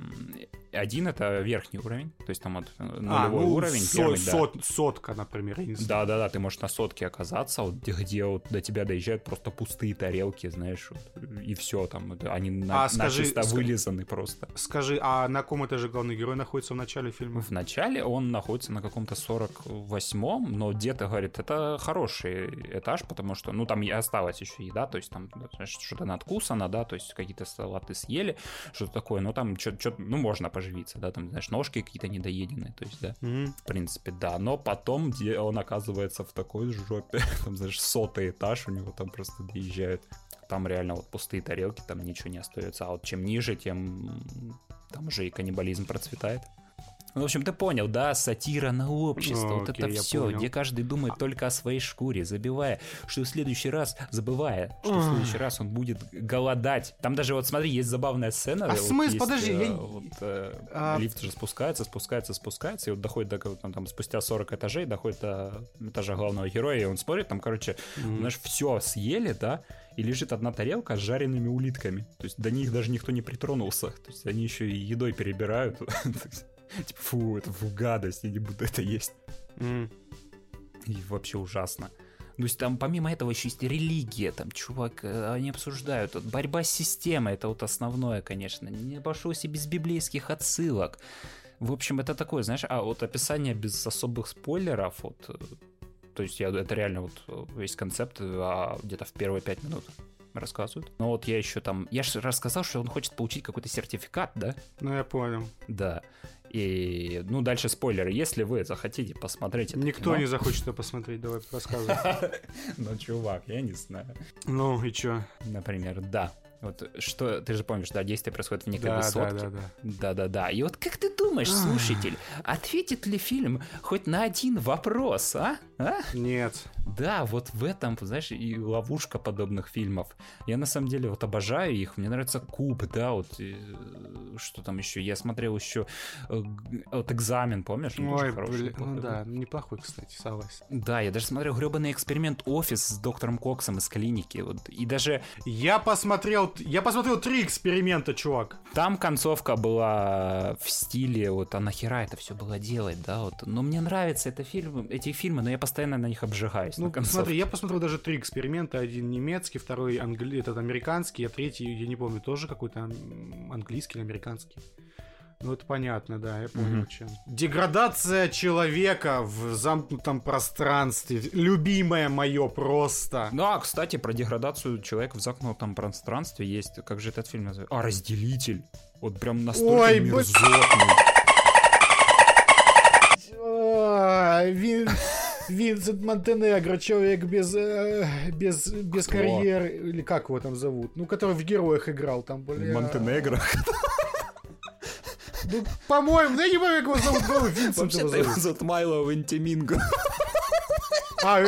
один это верхний уровень, то есть там вот э, а, нулевой а, ну, уровень. Со, первый, сот, да. Сотка, например. Да, да, да, ты можешь на сотке оказаться, вот, где, где вот до тебя доезжают просто пустые тарелки, знаешь, вот, и все там, они на, а, скажи, начисто ск... вылизаны просто. Скажи, а на каком этаже главный герой находится в начале фильма? В начале он находится на каком-то 48-м, но где-то говорит, это хороший этаж, потому что, ну, там и осталась еще еда, то есть там что-то надкусано, да, то есть какие-то салаты съели, что-то такое, но там что-то, ну, можно поживиться, да, там, знаешь, ножки какие-то недоеденные, то есть, да, mm-hmm. в принципе, да, но потом где он оказывается в такой жопе, <laughs> там, знаешь, сотый этаж у него там просто доезжают, там реально вот пустые тарелки, там ничего не остается, а вот чем ниже, тем там уже и каннибализм процветает. Ну, в общем, ты понял, да, сатира на общество, ну, вот окей, это все, понял. где каждый думает только о своей шкуре, забивая, что в следующий раз, забывая, что в следующий раз он будет голодать. Там даже вот смотри, есть забавная сцена. А вот смысл, есть, подожди, э, я... вот, э, а... лифт же спускается, спускается, спускается, и вот доходит до там, там спустя 40 этажей, доходит до этажа главного героя, и он смотрит, там, короче, mm-hmm. знаешь, все съели, да, и лежит одна тарелка с жареными улитками. То есть до них даже никто не притронулся. То есть они еще и едой перебирают. <laughs> <laughs> Типа, фу, это фу, гадость, я не буду это есть. Mm. И вообще ужасно. То есть там помимо этого еще есть религия, там, чувак, э, они обсуждают, вот, борьба с системой, это вот основное, конечно, не обошлось и без библейских отсылок. В общем, это такое, знаешь, а вот описание без особых спойлеров, вот, э, то есть я, это реально вот э, весь концепт а, где-то в первые пять минут рассказывают. Но вот я еще там... Я же рассказал, что он хочет получить какой-то сертификат, да? Ну, я понял. Да. И, ну, дальше спойлеры. Если вы захотите посмотреть это Никто кино... не захочет это посмотреть, давай <laughs> рассказывай. Ну, чувак, я не знаю. Ну, и чё? Например, да. Вот что, ты же помнишь, да, действие происходит в некой да, высотке. Да, да, да. Да-да-да. И вот как ты думаешь, слушатель, ответит ли фильм хоть на один вопрос, а? а? Нет. Да, вот в этом, знаешь, и ловушка подобных фильмов. Я на самом деле вот обожаю их. Мне нравится Куб, да, вот и, что там еще. Я смотрел еще э, вот экзамен, помнишь? Ой, блин, ну да, неплохой, кстати, согласен. Да, я даже смотрел гребаный эксперимент офис с доктором Коксом из клиники. Вот, и даже... Я посмотрел, я посмотрел три эксперимента, чувак. Там концовка была в стиле, вот, а нахера это все было делать, да, вот. Но мне нравятся это фильм, эти фильмы, но я постоянно на них обжигаюсь. Ну, смотри, я посмотрел даже три эксперимента. Один немецкий, второй англи... этот американский, а третий, я не помню, тоже какой-то английский или американский. Ну, это понятно, да, я понял, mm-hmm. чем. Деградация человека в замкнутом пространстве. Любимое мое просто. Ну, а, кстати, про деградацию человека в замкнутом пространстве есть, как же этот фильм называется? А, «Разделитель». Вот прям настолько Ой, мерзотный. Вин... Винсент Монтенегро, человек без, э, без, без карьеры, или как его там зовут, ну, который в героях играл там, блин. Монтенегро? Ну, по-моему, да я не помню, как его зовут, по Винсент его зовут. Майло Вентиминго. А,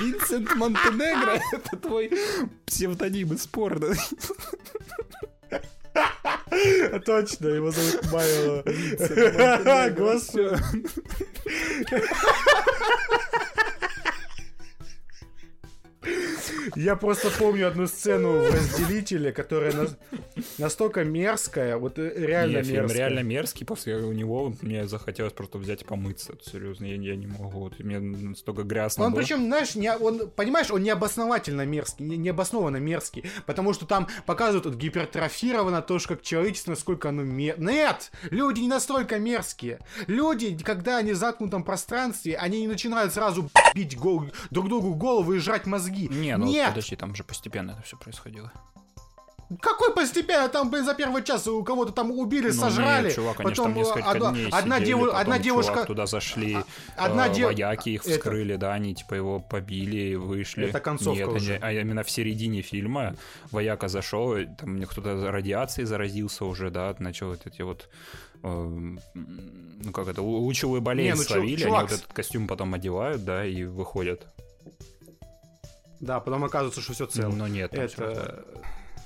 Винсент Монтенегро — это твой псевдоним из порно. <laughs> Точно, его зовут Майло. Господи. Я просто помню одну сцену в разделителе, которая на... настолько мерзкая, вот э, реально мерзкая. реально мерзкий, после у него мне захотелось просто взять и помыться. Серьезно, я, я не могу. Вот, мне настолько грязно Он было. причем, знаешь, не, он, понимаешь, он необосновательно мерзкий, не, необоснованно мерзкий, потому что там показывают вот, гипертрофировано то, что как человечество, насколько оно мер... Нет! Люди не настолько мерзкие. Люди, когда они в заткнутом пространстве, они не начинают сразу бить гол... друг другу голову и жрать мозги. Не, ну Нет! подожди, там же постепенно это все происходило. Какой постепенно? Там, блин, за первый час у кого-то там убили, ну, сожрали. Нет, чувак, они потом там несколько одна, дней одна, сидели, деву, потом одна девушка... Чувак, туда зашли, а, одна э, дев... вояки их вскрыли, это... да, они типа его побили, вышли. Это концовка Нет, уже. а именно в середине фильма вояка зашел, там кто-то радиацией заразился уже, да, начал вот эти вот э, ну как это, лучевые болезни ну, словили, чувак... они вот этот костюм потом одевают, да, и выходят. Да, потом оказывается, что все цело. Но нет, это...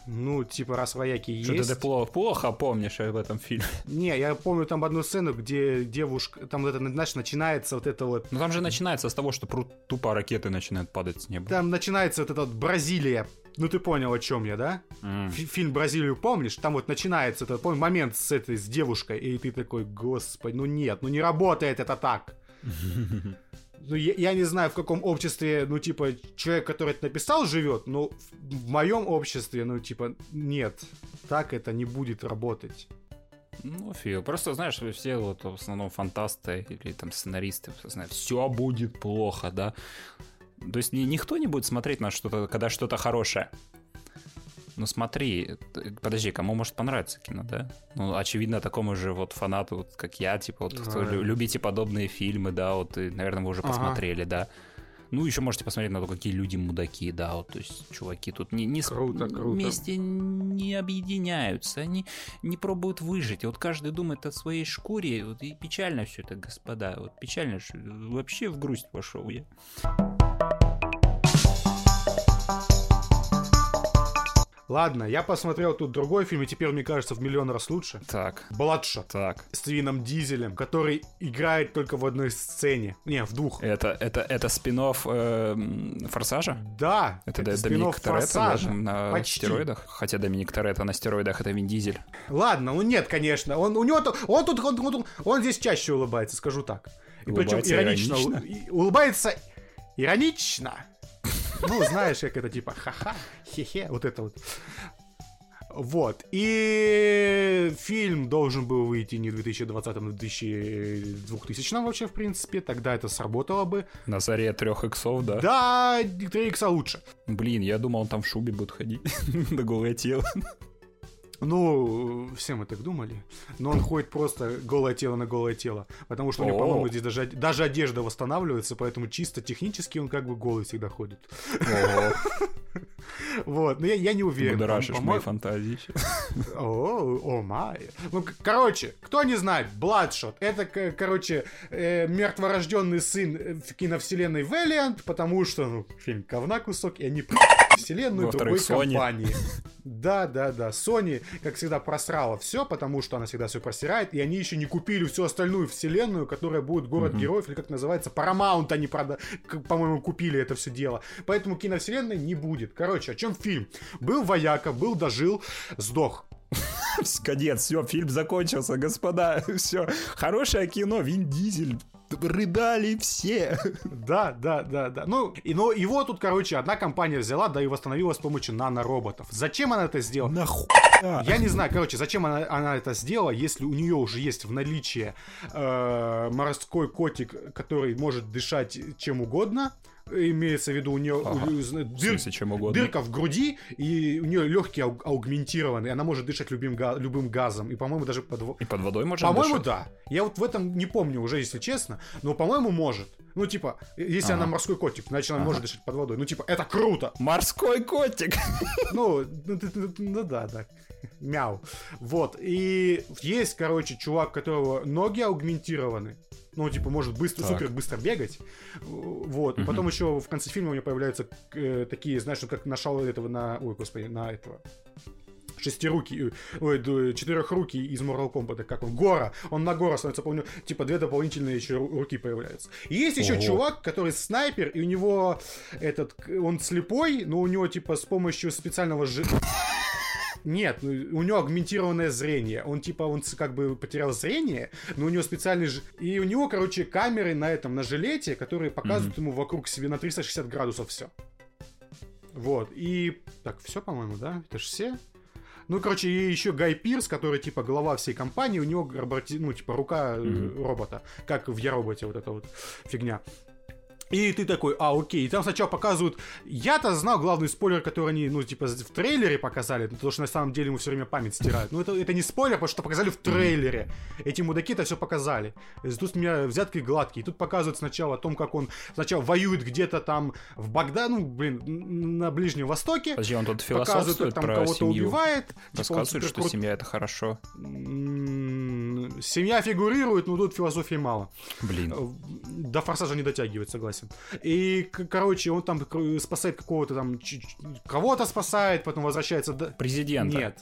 Ну, типа, раз вояки есть... Что ты плохо, плохо помнишь об этом фильме? Не, я помню там одну сцену, где девушка... Там вот это, знаешь, начинается вот это вот... Ну, там же начинается с того, что тупо ракеты начинают падать с неба. Там начинается вот это вот Бразилия. Ну, ты понял, о чем я, да? Mm. Фильм «Бразилию» помнишь? Там вот начинается этот помню, момент с этой, с девушкой, и ты такой, господи, ну нет, ну не работает это так. <laughs> ну, я, я не знаю, в каком обществе, ну, типа, человек, который это написал, живет, но в, в моем обществе, ну, типа, нет, так это не будет работать. Ну, фиг. Просто, знаешь, все вот в основном фантасты или там сценаристы знают, все будет плохо, да. То есть никто не будет смотреть на что-то, когда что-то хорошее. Ну смотри, подожди, кому может понравиться кино, да? Ну, очевидно, такому же вот фанату, вот, как я, типа, вот, кто любите подобные фильмы, да, вот, и, наверное, вы уже ага. посмотрели, да. Ну, еще можете посмотреть на то, какие люди мудаки, да, вот, то есть чуваки тут не, не круто, с... круто. вместе не объединяются, они не пробуют выжить. И вот каждый думает о своей шкуре, вот, и печально все это, господа, вот печально, что вообще в грусть пошел я. Ладно, я посмотрел тут другой фильм, и теперь, мне кажется, в миллион раз лучше. Так. Бладшот. Так. С Вином Дизелем, который играет только в одной сцене. Не, в двух. Это, это, это спин э, Форсажа? Да. Это, это Доминик Торетто на Почти. стероидах? Хотя Доминик Торетто на стероидах это Вин Дизель. Ладно, ну нет, конечно. Он, у него, он тут, он, он, он здесь чаще улыбается, скажу так. И причем иронично. иронично. Улыбается иронично. Ну, знаешь, как это типа ха-ха, хе-хе, вот это вот. Вот. И фильм должен был выйти не в 2020, а в 2000 вообще, в принципе. Тогда это сработало бы. На заре трех иксов, да? Да, 3 икса лучше. Блин, я думал, он там в шубе будет ходить. <laughs> на голое тело. Ну, все мы так думали. Но он ходит просто голое тело на голое тело. Потому что у него, по-моему, здесь даже, даже одежда восстанавливается, поэтому чисто технически он как бы голый всегда ходит. <laughs> Вот, но я, я не уверен. Будоражишь мои фантазии <laughs> О, о май. Ну, короче, кто не знает, Бладшот, это, короче, э, мертворожденный сын э, в киновселенной Valiant, потому что, ну, фильм говна кусок, и они <laughs> вселенную другой компании. Да, да, да. Sony, как всегда, просрала все, потому что она всегда все просирает, и они еще не купили всю остальную вселенную, которая будет город героев, или как называется, Paramount они, правда, по-моему, купили это все дело. Поэтому киновселенной не будет. Короче, о чем фильм? Был вояка, был дожил, сдох. <laughs> Конец, все, фильм закончился, господа. <laughs> Все, хорошее кино, Вин Дизель рыдали все. <laughs> Да, да, да, да. Ну, и, ну, его тут, короче, одна компания взяла, да и восстановила с помощью нанороботов. Зачем она это сделала? Нахуй. Я не знаю, короче, зачем она, она это сделала, если у нее уже есть в наличии э, морской котик, который может дышать чем угодно, имеется в виду у нее ага. дыр, чем угодно. дырка в груди, и у нее легкие ау- аугментированы, она может дышать любым, га- любым газом, и, по-моему, даже под... И под водой может По-моему, да. Я вот в этом не помню уже, если честно, но, по-моему, может. Ну, типа, если ага. она морской котик, значит, она ага. может дышать под водой. Ну, типа, это круто! Морской котик! <laughs> Ну, ну, ну да, да. Мяу. Вот. И есть, короче, чувак, которого ноги аугментированы. Ну, типа, может быстро, так. супер быстро бегать. Вот. Угу. Потом еще в конце фильма у него появляются э, такие, знаешь, ну, как нашел этого на. Ой, господи, на этого шестирукий, ой, четырехрукий из Mortal Kombat, как он, Гора, он на Гора становится, помню, типа две дополнительные еще руки появляются. И есть еще Ого. чувак, который снайпер, и у него этот, он слепой, но у него типа с помощью специального жи... Нет, ну, у него агментированное зрение. Он типа, он как бы потерял зрение, но у него специальный... Ж... И у него, короче, камеры на этом, на жилете, которые показывают mm-hmm. ему вокруг себе на 360 градусов все. Вот, и... Так, все, по-моему, да? Это же все? Ну, короче, и еще Гай Пирс, который, типа, глава всей компании, у него, ну, типа, рука mm-hmm. робота, как в Я-роботе вот эта вот фигня. И ты такой, а, окей. И там сначала показывают... Я-то знал главный спойлер, который они, ну, типа, в трейлере показали, потому что на самом деле ему все время память стирают. Но это, это не спойлер, потому что показали в трейлере. Эти мудаки это все показали. Тут у меня взятки гладкие. Тут показывают сначала о том, как он сначала воюет где-то там в Багдаде, ну, блин, на Ближнем Востоке. Подожди, он тут показывает, как там кого-то убивает. Типа, Рассказывает, что крут... семья это хорошо. Семья фигурирует, но тут философии мало. Блин. До форсажа не дотягивает, согласен согласен. И, короче, он там спасает какого-то там... Кого-то спасает, потом возвращается... Президента? Нет.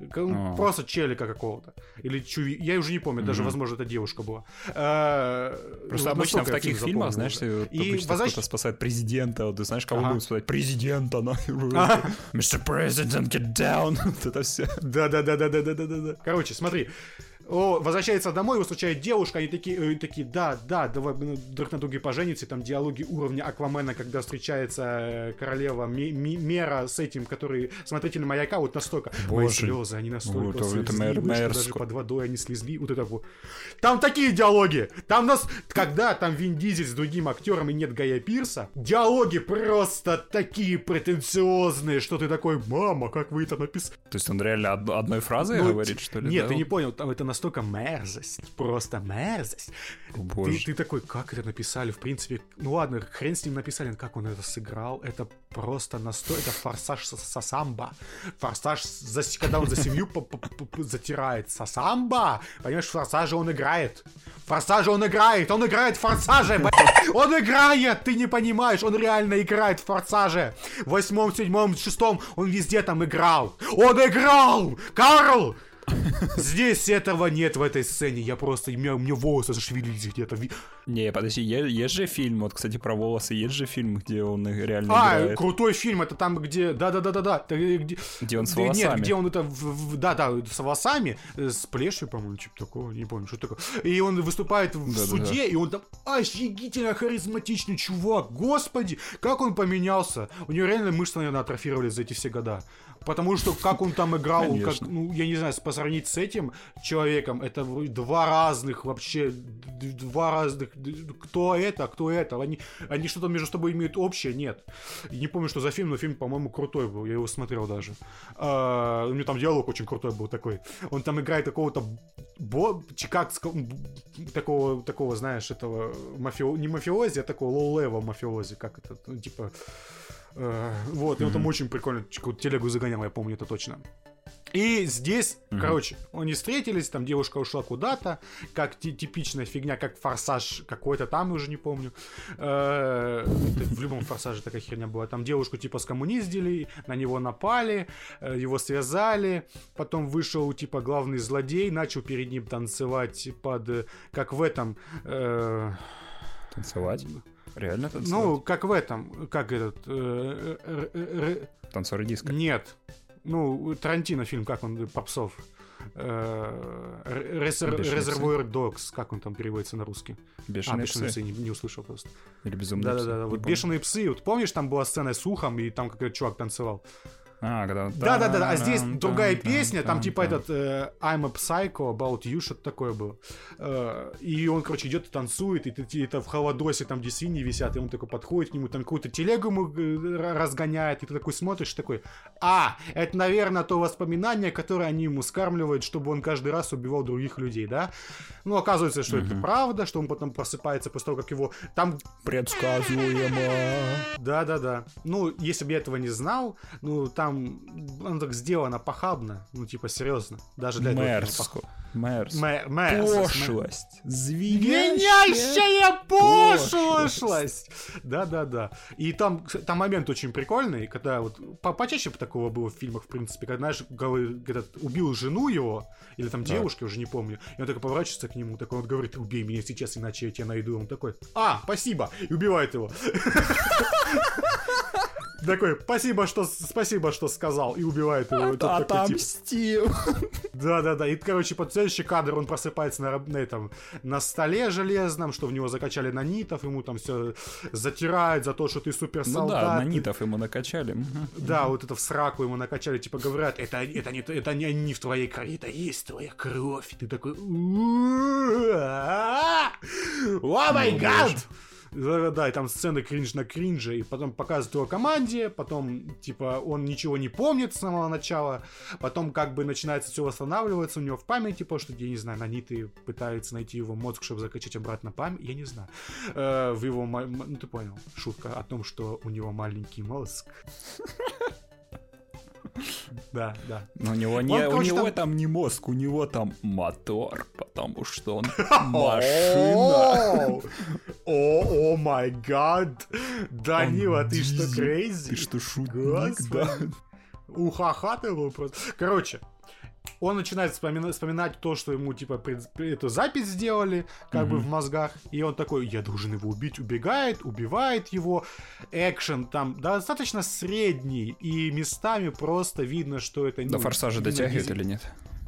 А. Просто челика какого-то. Или чуви... Я уже не помню, mm-hmm. даже, возможно, это девушка была. А, Просто обычно в таких фильмах, знаешь, и кто-то спасает президента, вот ты знаешь, кого ага. будет спасать? Президента, <laughs> Мистер Президент, get down! <laughs> Вот это все. Да-да-да-да-да-да-да. Короче, смотри, о, возвращается домой, его встречает девушка, они такие, э, такие, да, да, давай ну, друг на друге пожениться, там диалоги уровня Аквамена, когда встречается э, королева Ми Ми Мера с этим, который смотритель маяка, вот настолько, Боже. мои слезы, они настолько вот, слезливы, это что даже под водой они слезли, вот это вот. Там такие диалоги, там нас, когда там Вин Дизель с другим актером и нет Гая Пирса, диалоги просто такие претенциозные, что ты такой, мама, как вы это написали? То есть он реально одной фразой ну, говорит, что ли? Нет, да? ты не понял, там это настолько мерзость, просто мерзость. О, ты, ты такой, как это написали? В принципе, ну ладно, хрен с ним написали, как он это сыграл. Это просто настолько, это форсаж сасамба. Форсаж, за, когда он за семью затирает сасамба. Понимаешь, в форсаже он играет. В форсаже он играет, он играет в форсаже, Он играет, ты не понимаешь, он реально играет в форсаже. В восьмом, седьмом, шестом, он везде там играл. Он играл! Карл! <laughs> Здесь этого нет в этой сцене. Я просто... У меня, у меня волосы зашевелились где-то. Не, подожди, есть же фильм, вот, кстати, про волосы, есть же фильм, где он реально а, играет. крутой фильм, это там, где... Да-да-да-да-да. Где, где он с волосами. Нет, где он это... Да-да, с волосами, э, с плешью, по-моему, типа такого, не помню, что такое. И он выступает в да, суде, да, да. и он там офигительно харизматичный чувак. Господи, как он поменялся. У него реально мышцы, наверное, атрофировались за эти все года. Потому что как он там играл, как, ну, я не знаю, по сравнить с этим человеком, это два разных вообще, два разных, кто это, кто это, они, они что-то между собой имеют общее, нет. Не помню, что за фильм, но фильм, по-моему, крутой был, я его смотрел даже. А, у него там диалог очень крутой был такой. Он там играет такого-то бо... чикагского, такого, такого, знаешь, этого мафио... не мафиози, а такого low-level мафиози, как это, ну, типа вот, и он там очень прикольно телегу загонял, я помню это точно. И здесь, mm-hmm. короче, они встретились, там девушка ушла куда-то, как типичная фигня, как форсаж какой-то там, уже не помню. Э, в любом форсаже такая херня была. Там девушку типа скоммуниздили, на него напали, э, его связали, потом вышел типа главный злодей, начал перед ним танцевать под, как в этом... Танцевать? Реально танцевать? Ну, как в этом, как этот... Э, э, э, Танцоры диска? Нет. Ну, Тарантино фильм, как он, Попсов. Резервуар Догс, как он там переводится на русский? Бешеные, а, бешеные псы. не, не услышал просто. Или безумные да, псы. Да-да-да, вот бешеные псы. Вот помнишь, там была сцена с ухом, и там какой-то чувак танцевал? А. Да, да, да, да. А здесь другая песня, там типа этот э, I'm a Psycho About You, что-то такое было. Э, и он, короче, идет и танцует, и это в холодосе там, где свиньи висят, и он такой подходит к нему, там какую-то телегу ему э, разгоняет, и ты такой смотришь, такой, а, это, наверное, то воспоминание, которое они ему скармливают, чтобы он каждый раз убивал других людей, да? Ну, оказывается, что это правда, что он потом просыпается после того, как его там... Предсказуемо. Да-да-да. Ну, если бы я этого не знал, ну, там оно так сделано похабно, ну, типа, серьезно. Даже для Мерзко. Мерзко. Мерзость. Пошлость. Звенящая пошлость. Да-да-да. И там, там момент очень прикольный, когда вот по почаще такого было в фильмах, в принципе, когда, знаешь, этот, убил жену его, или там девушки, уже не помню, и он такой поворачивается к нему, такой он говорит, убей меня сейчас, иначе я тебя найду. Он такой, а, спасибо, и убивает его. <laughs> Такой, спасибо, что, спасибо, что сказал, и убивает его. А, отомстил. Да-да-да, и, короче, под следующий кадр он просыпается на, на этом, на столе железном, что в него закачали нанитов, ему там все затирают за то, что ты супер солдат. Ну да, нанитов ему накачали. Да, вот это в сраку ему накачали, типа говорят, это, это, не, это не, не в твоей крови, это есть твоя кровь. И ты такой, о май гад! Да, и там сцены кринж на кринже, и потом показывают его команде, потом, типа, он ничего не помнит с самого начала, потом как бы начинается все восстанавливаться у него в памяти, потому что, я не знаю, наниты пытаются найти его мозг, чтобы закачать обратно память, я не знаю. Э, в его, ну ты понял, шутка о том, что у него маленький мозг. <laughs> Да, да. Но у него, не, у него там... там не мозг, у него там мотор, потому что он <laughs> машина. О, май гад. Данила, ты что, крейзи? Ты что, шутник, да? Ухаха ты был просто. Короче, он начинает вспоминать, вспоминать то, что ему, типа, пред, эту запись сделали, как mm-hmm. бы в мозгах, и он такой, я должен его убить, убегает, убивает его, экшен там достаточно средний, и местами просто видно, что это... До ну, форсажа дотягивает или нет?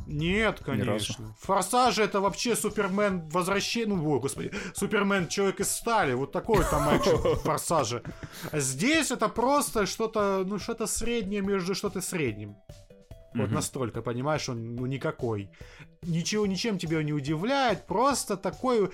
Нет, конечно. Форсаж это вообще Супермен возвращение. Ну, о, господи, Супермен Человек из стали. Вот такой там экшен <laughs> в Форсаже. А здесь это просто что-то, ну, что-то среднее между что-то средним. Вот настолько, понимаешь, он ну никакой. Ничего, ничем тебя не удивляет, просто такой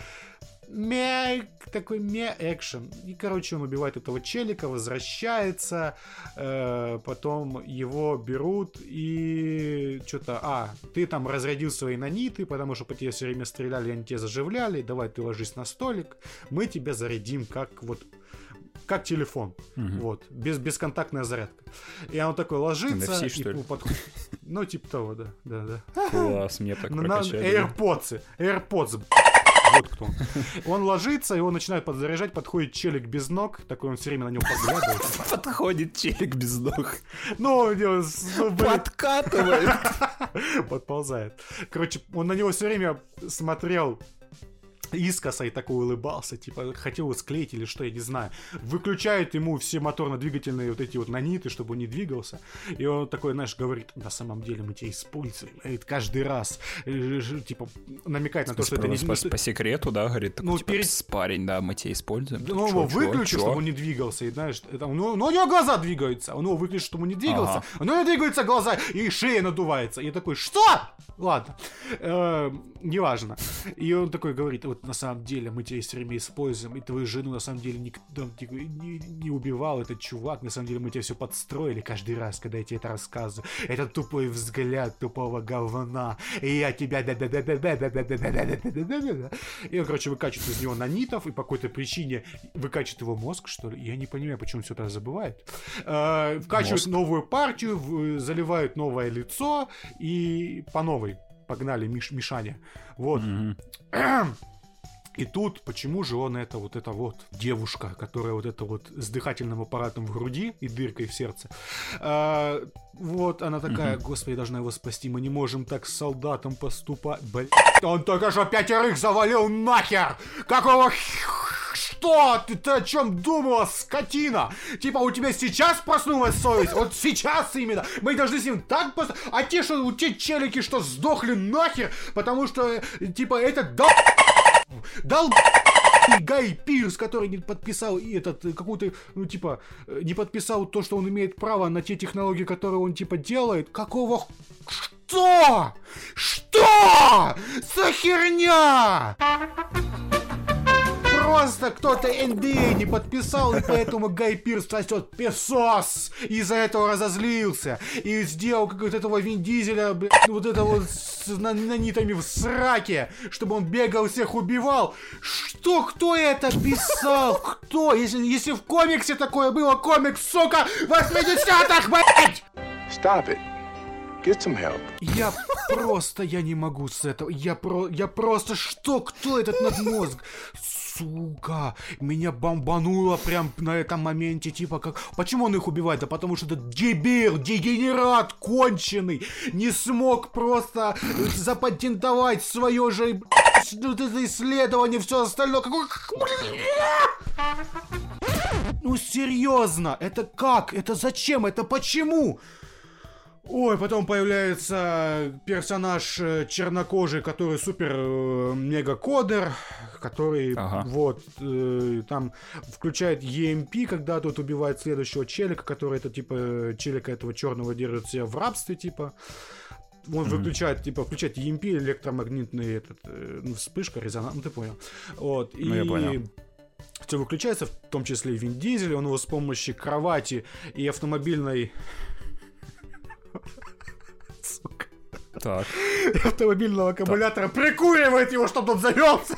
ме такой ме экшен. И, короче, он убивает этого челика, возвращается, э, потом его берут и что-то, а, ты там разрядил свои наниты, потому что по тебе все время стреляли, они тебя заживляли, давай ты ложись на столик, мы тебя зарядим как вот как телефон, угу. вот, без, бесконтактная зарядка. И он такой ложится, NFC, и ну, подходит. Ну, типа того, да, да, да. Класс, мне так прокачали. AirPods, AirPods, вот кто он. Он ложится, его начинает подзаряжать, подходит челик без ног, такой он все время на него подглядывает. Подходит челик без ног. Ну, ну подкатывает. <laughs> Подползает. Короче, он на него все время смотрел искоса и такой улыбался, типа хотел его склеить или что, я не знаю. Выключают ему все моторно-двигательные вот эти вот наниты, чтобы он не двигался. И он такой, знаешь, говорит, на самом деле мы тебя используем. И каждый раз, э, типа, намекает на то, что это не... По, по секрету, да, говорит, такой, ну, типа, перед... парень, да, мы тебя используем. Ну, его выключил, чтобы он не двигался, и знаешь, это, ну, ну, у него глаза двигаются, он его выключил, чтобы он не двигался, ага. у него двигаются глаза, и шея надувается. И я такой, что? Ладно, э, неважно. И он такой говорит, вот на самом деле мы тебя все время используем, и твою жену на самом деле никто типа, не, не убивал этот чувак, на самом деле мы тебя все подстроили каждый раз, когда я тебе это рассказываю. Это тупой взгляд тупого говна, и я тебя... И он, короче, выкачивает из него нанитов, и по какой-то причине выкачивает его мозг, что ли. Я не понимаю, почему он все это забывает. Вкачивают новую партию, заливают новое лицо, и по новой погнали Миш Мишаня. Вот. <clears throat> И тут, почему же он это вот это вот девушка, которая вот это вот с дыхательным аппаратом в груди и дыркой в сердце. А, вот она такая, господи, должна его спасти, мы не можем так с солдатом поступать. Блин, он только что пятерых завалил нахер! Какого что? Ты, ты о чем думала, скотина? Типа, у тебя сейчас проснулась совесть? Вот сейчас именно. Мы должны с ним так пост... А те, что у те челики, что сдохли нахер, потому что, типа, это дал... <laughs> Дал... <laughs> Гай Пирс, который не подписал и этот э, какую-то, ну типа, э, не подписал то, что он имеет право на те технологии, которые он типа делает. Какого что? Что? За херня? Просто кто-то NDA не подписал, и поэтому Гай Пирс сосет песос. И из-за этого разозлился. И сделал как вот этого Вин Дизеля, блядь, вот это вот с нанитами в сраке, чтобы он бегал всех убивал. Что? Кто это писал? Кто? Если, если в комиксе такое было, комикс, сука, 80-х, блядь! Stop it. Get some help. Я просто, я не могу с этого. Я про, я просто, что, кто этот надмозг? Сука, меня бомбануло прям на этом моменте, типа как, почему он их убивает? Да потому что этот дебил, дегенерат конченый, не смог просто запатентовать свое же это исследование, все остальное. Какой... Ну серьезно, это как? Это зачем? Это почему? Ой, потом появляется персонаж э, чернокожий, который супер э, мега-кодер, который ага. вот э, там включает EMP, когда тот убивает следующего челика, который это типа челика этого черного держит себя в рабстве, типа. Он mm-hmm. выключает, типа, включает EMP, электромагнитный этот, э, ну, вспышка, резонанс, ну ты понял. Вот, ну, и... я понял все выключается, в том числе и Вин Дизель, он его с помощью кровати и автомобильной Сука. Так. <laughs> Автомобильного аккумулятора так. прикуривает его, чтобы он завелся.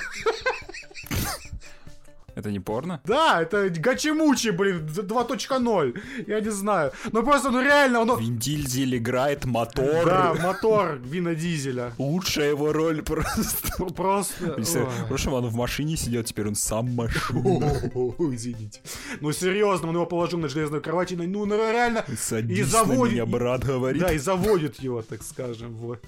Это не порно? Да, это Гачемучи, блин, 2.0. Я не знаю. Ну просто, ну реально, он... Вин Дизель играет мотор. Да, мотор Вина Дизеля. Лучшая его роль просто. Ну, просто... В прошлом он в машине сидел, теперь он сам машина. Извините. Ну серьезно, он его положил на железную кровать, и, ну, ну реально... и заводит... меня, брат, говорит. Да, и заводит его, так скажем. Вот.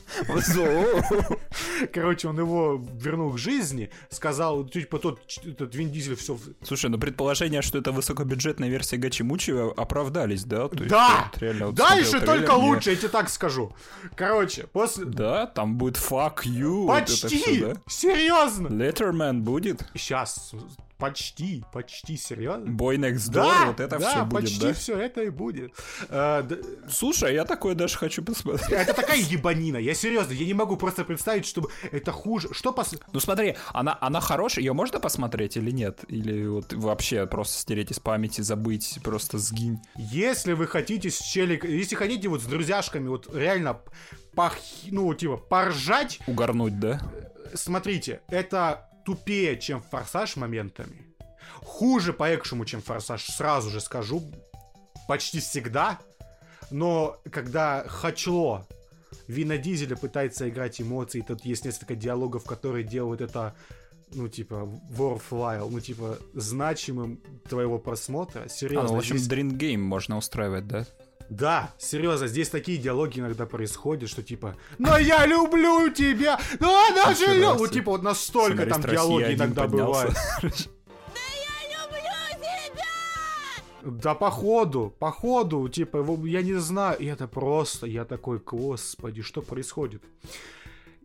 Короче, он его вернул к жизни, сказал, типа тот, этот Вин Дизель все... Слушай, ну предположение, что это высокобюджетная версия Гачимучи оправдались, да? То да! Есть, реально, вот Дальше только мне... лучше, я тебе так скажу. Короче, после... Да, там будет fuck you. Почти! Вот все, да? Серьезно! Letterman будет? Сейчас, Почти, почти серьезно. Бой Next Door, да, вот это да, все будет, почти да? все это и будет. А, да... Слушай, я такое даже хочу посмотреть. Это такая ебанина, я серьезно, я не могу просто представить, чтобы это хуже. Что пос... Ну смотри, она, она хорошая, ее можно посмотреть или нет? Или вот вообще просто стереть из памяти, забыть, просто сгинь? Если вы хотите с челик... Если хотите вот с друзьяшками вот реально пох... ну, типа, поржать... Угорнуть, да? Смотрите, это тупее, чем Форсаж моментами. Хуже по экшему, чем Форсаж, сразу же скажу. Почти всегда. Но когда Хачло Вина Дизеля пытается играть эмоции, тут есть несколько диалогов, которые делают это ну, типа, worthwhile, ну, типа, значимым твоего просмотра. Серьезно. А, ну, в общем, здесь... Dream Game можно устраивать, да? Да, серьезно, здесь такие диалоги иногда происходят, что типа «Но я люблю тебя! Ну она же любит!» Вот типа вот настолько там диалоги иногда бывают. <laughs> Да, походу, походу, типа, я не знаю, и это просто, я такой, господи, что происходит?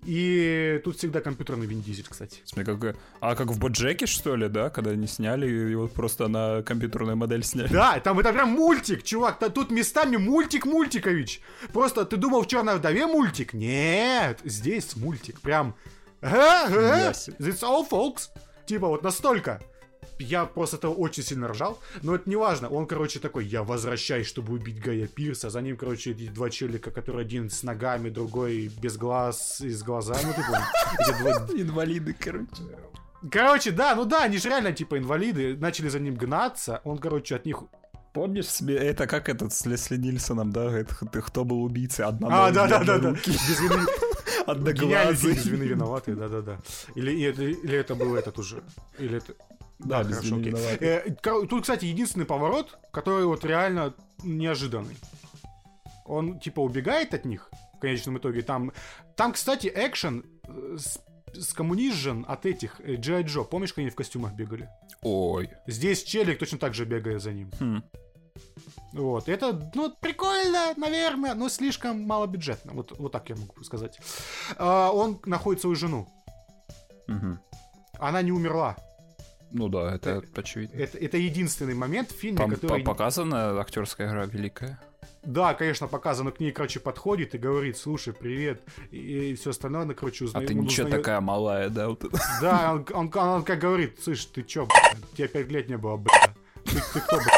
И тут всегда компьютерный Вин Дизель, кстати. Смотри, как... А как в Боджеке, что ли, да? Когда они сняли, и вот просто на компьютерную модель сняли. Да, там это прям мультик, чувак. Тут местами мультик Мультикович. Просто ты думал в Черной вдове мультик? Нет, здесь мультик. Прям... It's all, folks. Типа вот настолько я просто этого очень сильно ржал, но это не важно. Он, короче, такой, я возвращаюсь, чтобы убить Гая Пирса. За ним, короче, эти два челика, которые один с ногами, другой без глаз и с глазами. <laughs> Инвалиды, короче. Короче, да, ну да, они же реально типа инвалиды, начали за ним гнаться, он, короче, от них Помнишь себе, это как этот с Лесли Нильсоном, да? Это, кто был убийцей? Одна А, да, да, да, да. Без вины. <laughs> Одноглазый. Без вины виноватый, да, да, да. Или, или, или это был этот уже. Или это. Да, хорошо, окей. Э, тут, кстати, единственный поворот, который вот реально неожиданный. Он, типа, убегает от них в конечном итоге. Там, там кстати, экшен э, скоммунижен от этих Джай э, Джо. Помнишь, как они в костюмах бегали? Ой. Здесь челик точно так же бегает за ним. Хм. Вот, это, ну, прикольно, наверное, но слишком малобюджетно. Вот, вот так я могу сказать. А, он находит свою жену. Угу. Она не умерла. Ну да, это, это очевидно. Это, это единственный момент в фильме, Пом- который... Показана актерская игра великая. Да, конечно, показано, к ней, короче, подходит и говорит, слушай, привет, и, и все остальное, она, короче, узнает. А ты ничего узнает... такая малая, да? Вот <laughs> да, он, он, он, он как говорит, слышь, ты чё, бля, тебе пять лет не было, бля, ты, ты кто, бля? <laughs>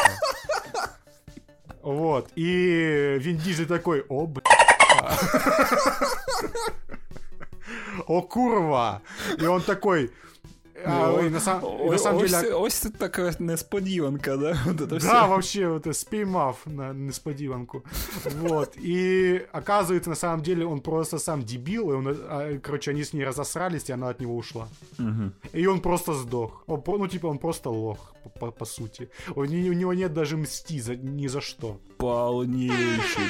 Вот, и Вин Дизель такой, о, бля. <laughs> О, курва! І он такой, а, ну, на, сам, о, на самом ось, деле... Ось це така несподіванка, да? <laughs> Вот это да, все. вообще, вот спіймав на несподіванку. Вот. И оказывается, на самом деле, он просто сам дебил, и он, а, короче, они с ней разосрались, и она от него ушла. Угу. И он просто сдох. Он, ну, типа, он просто лох, по, по сути. У, у него нет даже мсти за, ни за что. Полнейший.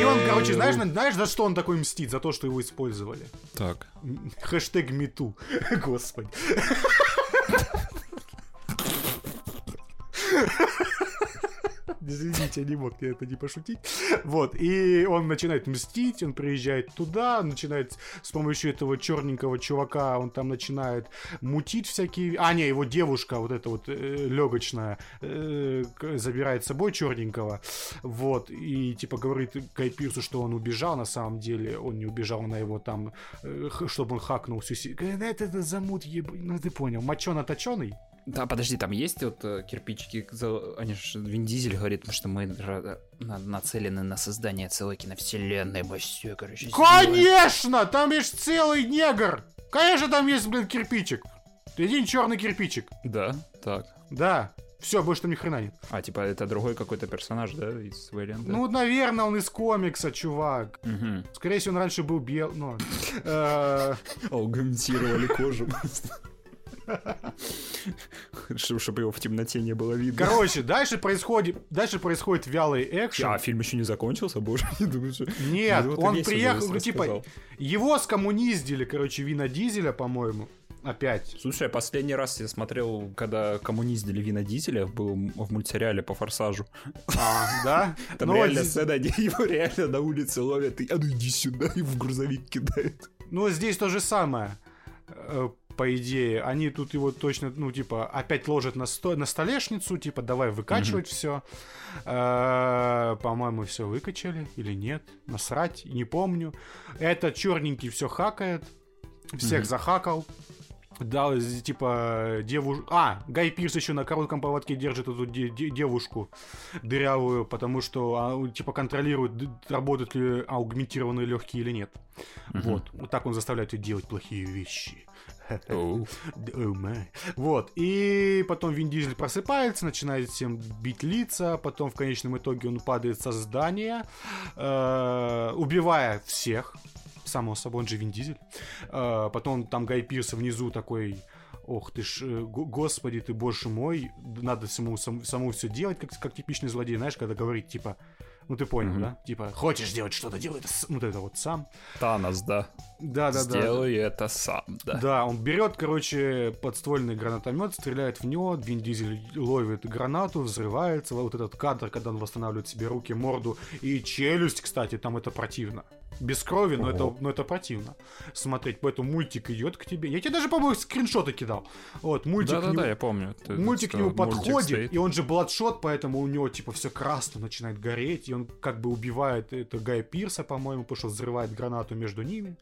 И он, короче, знаешь, знаешь, за что он такой мстит? За то, что его использовали. Так. Хэштег мету. <laughs> Господи. Господи. Извините, я не мог я это не пошутить. Вот, и он начинает мстить, он приезжает туда, начинает с помощью этого черненького чувака, он там начинает мутить всякие... А, не, его девушка, вот эта вот э, легочная, э, забирает с собой черненького, вот, и типа говорит Гай что он убежал, на самом деле он не убежал, на его там, э, чтобы он хакнул всю... Это, это замут, еб... ну ты понял, мочено-точеный? Да, подожди, там есть вот э, кирпичики, они же Вин Дизель говорит, что мы нацелены на создание целой киновселенной, все, короче. Конечно! Там есть целый негр! Конечно, там есть, блин, кирпичик. Один черный кирпичик. Да, так. Да. Все, больше там ни хрена нет. А, типа, это другой какой-то персонаж, да, из Вэлианта? Ну, наверное, он из комикса, чувак. Угу. Скорее всего, он раньше был бел... Ну, <laughs> э, Аугментировали кожу. Чтобы его в темноте не было видно. Короче, дальше происходит, дальше происходит вялый экшен. А, фильм еще не закончился, боже. <laughs> Нет, он приехал, ну, типа, его скоммуниздили, короче, Вина Дизеля, по-моему. Опять. Слушай, последний раз я смотрел, когда коммуниздили Вина Дизеля, был в мультсериале по Форсажу. А, да? <laughs> Там ну, реально сцена, где его реально на улице ловят, и а ну иди сюда, <laughs> и в грузовик кидают. Ну, здесь то же самое э, по идее, они тут его точно, ну, типа, опять ложат на, сто... на столешницу, типа, давай выкачивать mm-hmm. все. Э, по-моему, все выкачали или нет. Насрать, не помню. Этот черненький все хакает. Всех mm-hmm. захакал. Дал, типа, девушку... А, Гай Пирс еще на коротком поводке держит эту де- де- девушку дырявую, потому что, а, типа, контролирует, работают ли аугментированные легкие или нет. Вот. Вот так он заставляет ее делать плохие вещи. <laughs> Вот. И потом Вин Дизель просыпается, начинает всем бить лица. Потом в конечном итоге он падает со здания, э, убивая всех. Само собой, он же Вин Дизель. Э, потом там Гай Пирс внизу такой ох ты ж, э, господи ты, боже мой, надо саму, саму все делать, как, как типичный злодей, знаешь, когда говорит, типа, ну ты понял, mm-hmm. да? Типа, хочешь сделать что-то, делай это, ну, вот это вот сам. Танос, да. Да, да, да. Сделай это сам, да. Да, он берет, короче, подствольный гранатомет, стреляет в него, Вин Дизель ловит гранату, взрывается. Вот этот кадр, когда он восстанавливает себе руки, морду и челюсть, кстати, там это противно без крови, но это, но это противно смотреть. Поэтому мультик идет к тебе. Я тебе даже, по-моему, скриншоты кидал. Вот, мультик. Да-да-да, я помню. Ты мультик к нему подходит, и он же бладшот, поэтому у него, типа, все красно начинает гореть, и он как бы убивает это Гая Пирса, по-моему, потому что взрывает гранату между ними.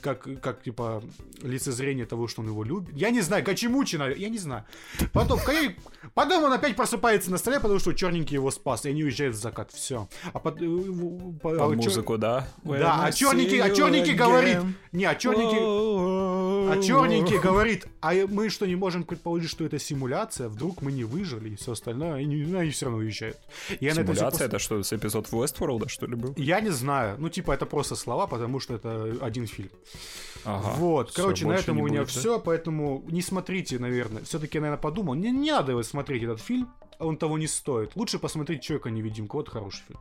Как, как типа, лицезрение того, что он его любит. Я не знаю, Гачимучи, я не знаю. Потом, потом он опять просыпается на столе, потому что черненький его спас, и они уезжают в закат. Все. А под, э, под а музыку, да? Да, да, а черненький, а черненький говорит... Не, а черненький... А черненький говорит, а мы что, не можем предположить, что это симуляция? Вдруг мы не выжили и все остальное, ну, они все равно уезжают. Я Симуляция это, это что, с эпизод Westworld, что ли, был? Я не знаю. Ну, типа, это просто слова, потому что это один фильм. Ага, вот, короче, на этом у меня будет, все, да? поэтому не смотрите, наверное. Все-таки наверное, подумал, не, не надо его смотреть, этот фильм, он того не стоит. Лучше посмотреть Человека-невидимку, вот хороший фильм.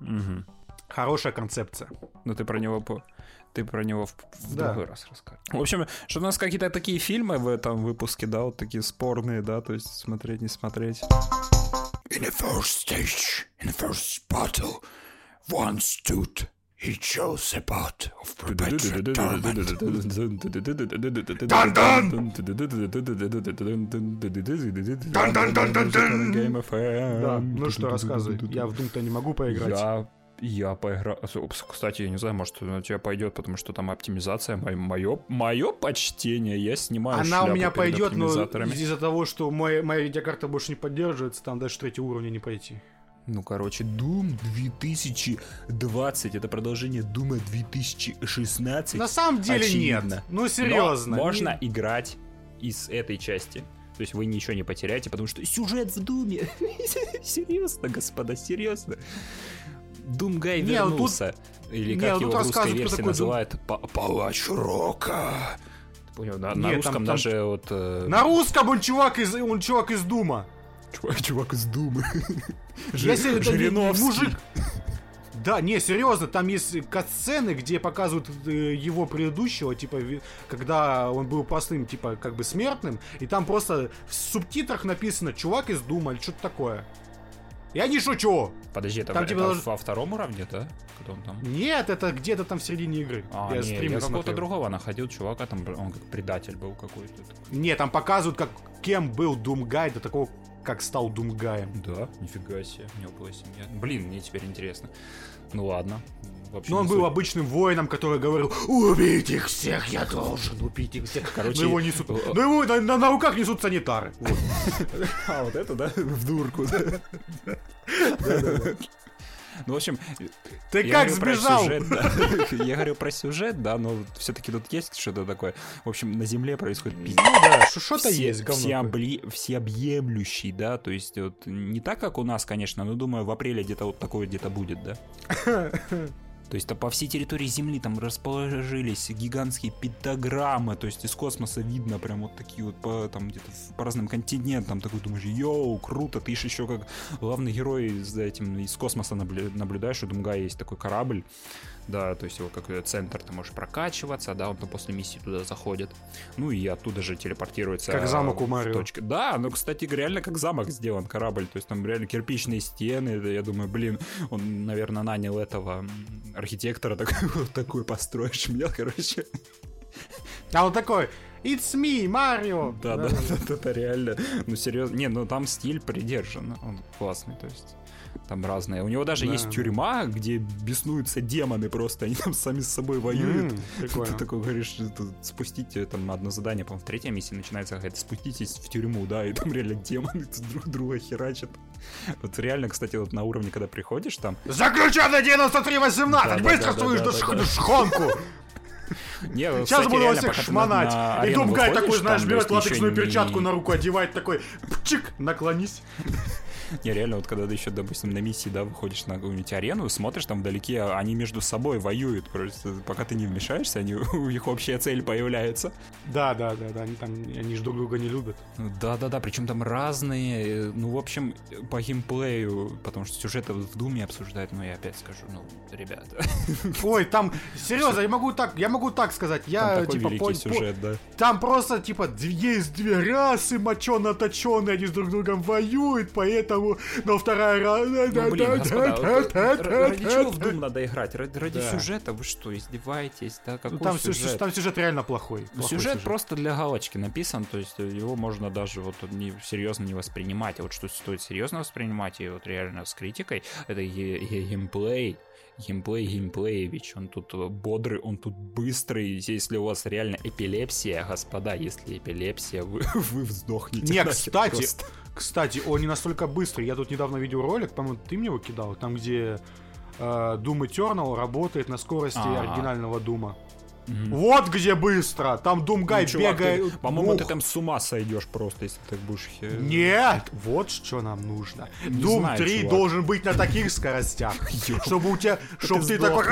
Угу. Хорошая концепция. Ну ты про него по... Ты про него в, в да. другой раз расскажешь. В общем, что у нас какие-то такие фильмы в этом выпуске, да, вот такие спорные, да, то есть смотреть, не смотреть. In the first stage, in the first battle, one stood He chose a path of perpetual. Dun dun! Дун дун Да, ну что, рассказывай. Я в Doom-то не могу поиграть. Я я поиграю. Кстати, я не знаю, может, на тебя пойдет, потому что там оптимизация. Мое, мое почтение, я снимаю Она у меня пойдет, но из-за того, что моя, моя видеокарта больше не поддерживается, там дальше третьего уровня не пойти. Ну, короче, Doom 2020 это продолжение Doom 2016. На самом деле Очевидно. нет. Ну, серьезно. Но можно не... играть из этой части. То есть вы ничего не потеряете, потому что сюжет в Думе. <laughs> серьезно, господа, серьезно. Думгай не, ну вернулся. Тут... Или как не, ну его в русской версии называют Дум... Палач Рока. Понял, на, на русском там, даже там... вот... Э... На русском он чувак из, он чувак из Дума. Чувак, чувак из Думы. <laughs> Если это мужик... Да, не, серьезно, там есть катсцены, где показывают э, его предыдущего, типа, когда он был простым, типа, как бы смертным, и там просто в субтитрах написано «Чувак из Дума» или что-то такое. Я не шучу! Подожди, это, там, это типа, во втором уровне, да? Когда он там? Нет, это где-то там в середине игры. А, я, не, я какого-то другого находил чувака, там он как предатель был какой-то. Не, там показывают, как кем был Думгай до такого как стал Думгаем. Да, нифига себе, у него была семья. Блин, мне теперь интересно. Ну ладно. Вообще Но он был обычным воином, который говорил, убить их всех, я должен убить их всех. Короче, но его несут, но его на, на, на руках несут санитары. <laughs> А, вот это, да? В дурку. Ну, в общем... Ты как сбежал? Сюжет, да. <laughs> Я говорю про сюжет, да, но все-таки тут есть что-то такое. В общем, на Земле происходит пиздец. Ну да, что-то есть, говно. Всеобли... Всеобъемлющий, да, то есть вот не так, как у нас, конечно, но думаю, в апреле где-то вот такое где-то будет, да. <laughs> То есть по всей территории Земли там расположились гигантские пентаграммы, то есть из космоса видно прям вот такие вот по, там где-то по разным континентам, такой думаешь, йоу, круто, ты еще как главный герой за этим из космоса наблюдаешь, у Думга есть такой корабль, да, то есть его как центр ты можешь прокачиваться, да, он там после миссии туда заходит, ну и оттуда же телепортируется. Как замок у Марио. Точка. Да, ну, кстати, реально как замок сделан корабль, то есть там реально кирпичные стены, я думаю, блин, он, наверное, нанял этого архитектора такой, <laughs> такой построишь <laughs> мне, короче. А он такой, It's me, Марио! Да, да, да, это <laughs> реально. Ну, серьезно. Не, ну там стиль придержан. Он классный, то есть там разные. У него даже да, есть тюрьма, где беснуются демоны просто, они там сами с собой воюют. Mm, Ты такой говоришь, спустите там одно задание, по-моему, в третьей миссии начинается говорит, спуститесь в тюрьму, да, и там реально демоны друг друга херачат. Вот реально, кстати, вот на уровне, когда приходишь там... Заключенный 9318! Да, Быстро да, свою да, да, шхонку! Не, Сейчас буду вас всех шмонать. И Думгай такой, знаешь, берет латексную перчатку на руку, одевает такой, чик, наклонись. <laughs> Не, реально, вот когда ты еще, допустим, на миссии, да, выходишь на какую-нибудь арену, смотришь там вдалеке, они между собой воюют, просто пока ты не вмешаешься, они, <laughs> у них общая цель появляется. Да, да, да, да, они там, они же друг друга не любят. Да, да, да, причем там разные, ну, в общем, по геймплею, потому что сюжеты в Думе обсуждают, ну, я опять скажу, ну, ребята. <laughs> Ой, там, серьезно, я могу так, я могу так сказать, я, типа, по, сюжет, да. Там просто, типа, есть две расы мочено-точеные, они с друг другом воюют, поэтому одному, но вторая раз... Ну, блин, господа, ради чего в Doom надо играть? Ради сюжета? Вы что, издеваетесь? Да, какой там сюжет? Там сюжет реально плохой. Сюжет просто для галочки написан, то есть его можно даже вот не серьезно не воспринимать. А вот что стоит серьезно воспринимать, и вот реально с критикой, это геймплей, геймплей геймплеевич, он тут бодрый, он тут быстрый, если у вас реально эпилепсия, господа, если эпилепсия, вы, <laughs> вы вздохнете. Не, кстати, просто. Кстати, он не настолько быстрый. Я тут недавно видел ролик, по-моему, ты мне его кидал, там, где э, Doom Eternal работает на скорости А-а-а. оригинального Дума. Mm-hmm. Вот где быстро! Там Думгай ну, бегает. По-моему, ты там с ума сойдешь просто, если ты будешь. Нет! Вот что нам нужно. Не Doom знаю, 3 чувак. должен быть на таких скоростях. <laughs> Чтобы у тебя. Чтобы ты такой.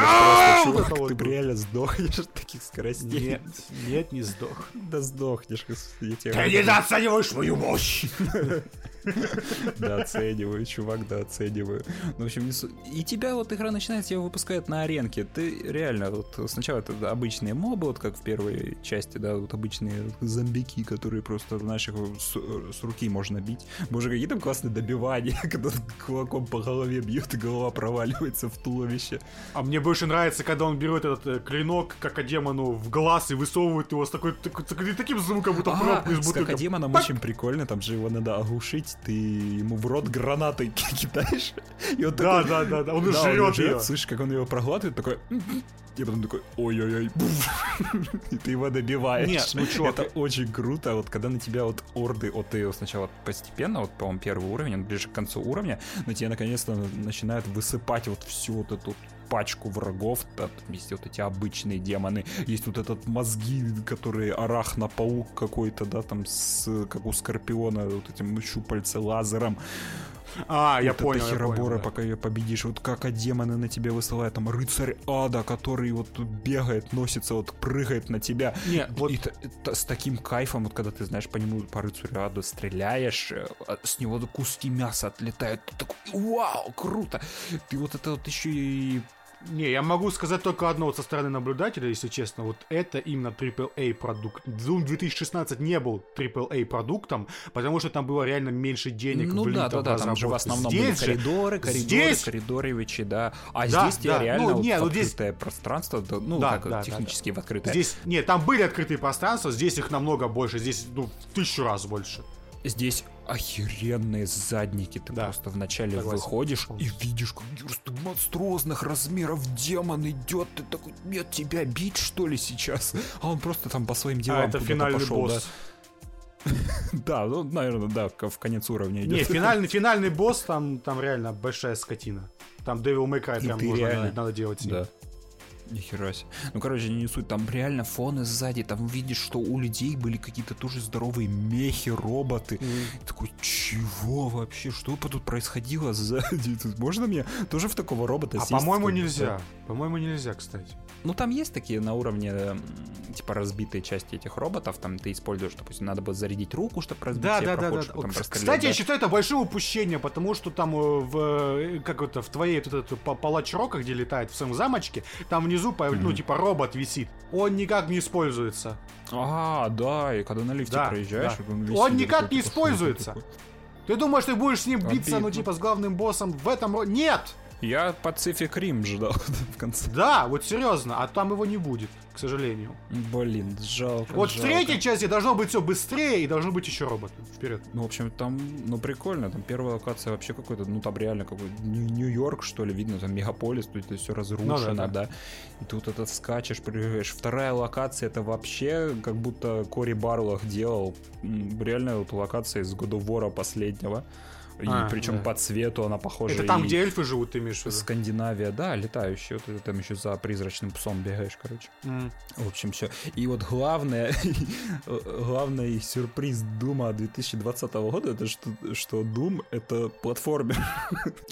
Ты реально сдохнешь от таких скоростей. Нет, нет, не сдох. <laughs> Да сдохнешь. Ты недооцениваешь мою мощь! <laughs> Да, оцениваю, чувак, да, оцениваю. Ну, в общем, и тебя вот игра начинает, тебя выпускает на аренке. Ты реально, вот сначала это обычные мобы, вот как в первой части, да, вот обычные зомбики, которые просто, знаешь, их с, с руки можно бить. Боже, какие там классные добивания, <laughs> когда кулаком по голове бьет, и голова проваливается в туловище. А мне больше нравится, когда он берет этот э, клинок, как демону, в глаз и высовывает его с такой, такой, таким звуком, будто а, пробку из бутылки. С демоном очень прикольно, там же его надо оглушить, ты ему в рот гранатой <laughs> кидаешь. И он да, такой, да, да, да, он да, жрет ее. Слышишь, как он его проглатывает, такой... <laughs> И потом такой, ой-ой-ой, <laughs> и ты его добиваешь. Нет, ну чувак, это очень круто, вот когда на тебя вот орды, вот ты сначала постепенно, вот, по-моему, первый уровень, он ближе к концу уровня, на тебя наконец-то начинают высыпать вот всю вот эту пачку врагов, там есть вот эти обычные демоны, есть вот этот мозги, которые арахнопаук какой-то, да, там с, как у Скорпиона, вот этим щупальце лазером. <laughs> А, я понял. Это херобора, да. пока ее победишь. Вот как а демоны на тебя высылают. Там рыцарь ада, который вот тут бегает, носится, вот прыгает на тебя. Нет, вот... И, и, с таким кайфом, вот когда ты, знаешь, по нему, по рыцарю аду стреляешь, э, а с него куски мяса отлетают. Ты такой, вау, круто! Ты вот это вот еще и не, я могу сказать только одно вот со стороны наблюдателя, если честно. Вот это именно AAA продукт. Doom 2016 не был AAA продуктом, потому что там было реально меньше денег ну, да, да, да, там же в основном здесь были коридоры, коридоры, здесь... коридоровичи, да. А да, здесь да, реально ну, нет, вот открытое здесь... пространство, ну, да, как да, технически да, да. в открытое. Здесь, нет, там были открытые пространства, здесь их намного больше, здесь, ну, в тысячу раз больше. Здесь охеренные задники. Ты да. просто вначале Согласен. выходишь и видишь, как просто монструозных размеров демон идет. Ты такой, нет, тебя бить что ли сейчас? А он просто там по своим делам а, это финальный пошел, босс. Да? <laughs> да, ну, наверное, да, в конец уровня идет. Не, <laughs> финальный, финальный босс, там, там реально большая скотина. Там Devil May Cry прям нужно, надо делать с ним. Да. Нихера себе. Ну, короче, не суть. Там реально фоны сзади. Там видишь, что у людей были какие-то тоже здоровые мехи, роботы. Mm. Такой, чего вообще? Что тут происходило сзади? Тут можно мне тоже в такого робота А по-моему нельзя. По-моему нельзя, кстати. Ну, там есть такие на уровне, типа, разбитые части этих роботов. Там ты используешь, допустим, надо было зарядить руку, чтобы разбить да, да, да, да. Там Кстати, да? я считаю это большим упущением, потому что там э, в, э, как это, в твоей вот этот палач рока, где летает в своем замочке, там внизу, mm-hmm. ну, типа, робот висит. Он никак не используется. А, да, и когда на лифте да, проезжаешь, да. он висит. Он никак не <laughs> используется. Ты думаешь, ты будешь с ним биться, ну, типа, с главным боссом в этом... Нет! Я Pacific Rim ждал <laughs> в конце. Да, вот серьезно, а там его не будет, к сожалению. Блин, жалко. Вот жалко. в третьей части должно быть все быстрее и должно быть еще роботы. Вперед. Ну, в общем, там, ну, прикольно. Там первая локация вообще какой-то, ну, там реально какой-то Нью-Йорк, что ли, видно, там мегаполис, тут это все разрушено, ну, да, да. да. И тут этот скачешь, прыгаешь. Вторая локация, это вообще как будто Кори Барлах делал. Реально вот локация из God of War последнего. И а, причем да. по цвету она похожа. Это там, где эльфы живут, ты имеешь в виду? Скандинавия, да, летающие. Вот там еще за призрачным псом бегаешь, короче. Mm. В общем, все. И вот главное, <laughs> главный сюрприз Дума 2020 года, это что, что Doom это платформер.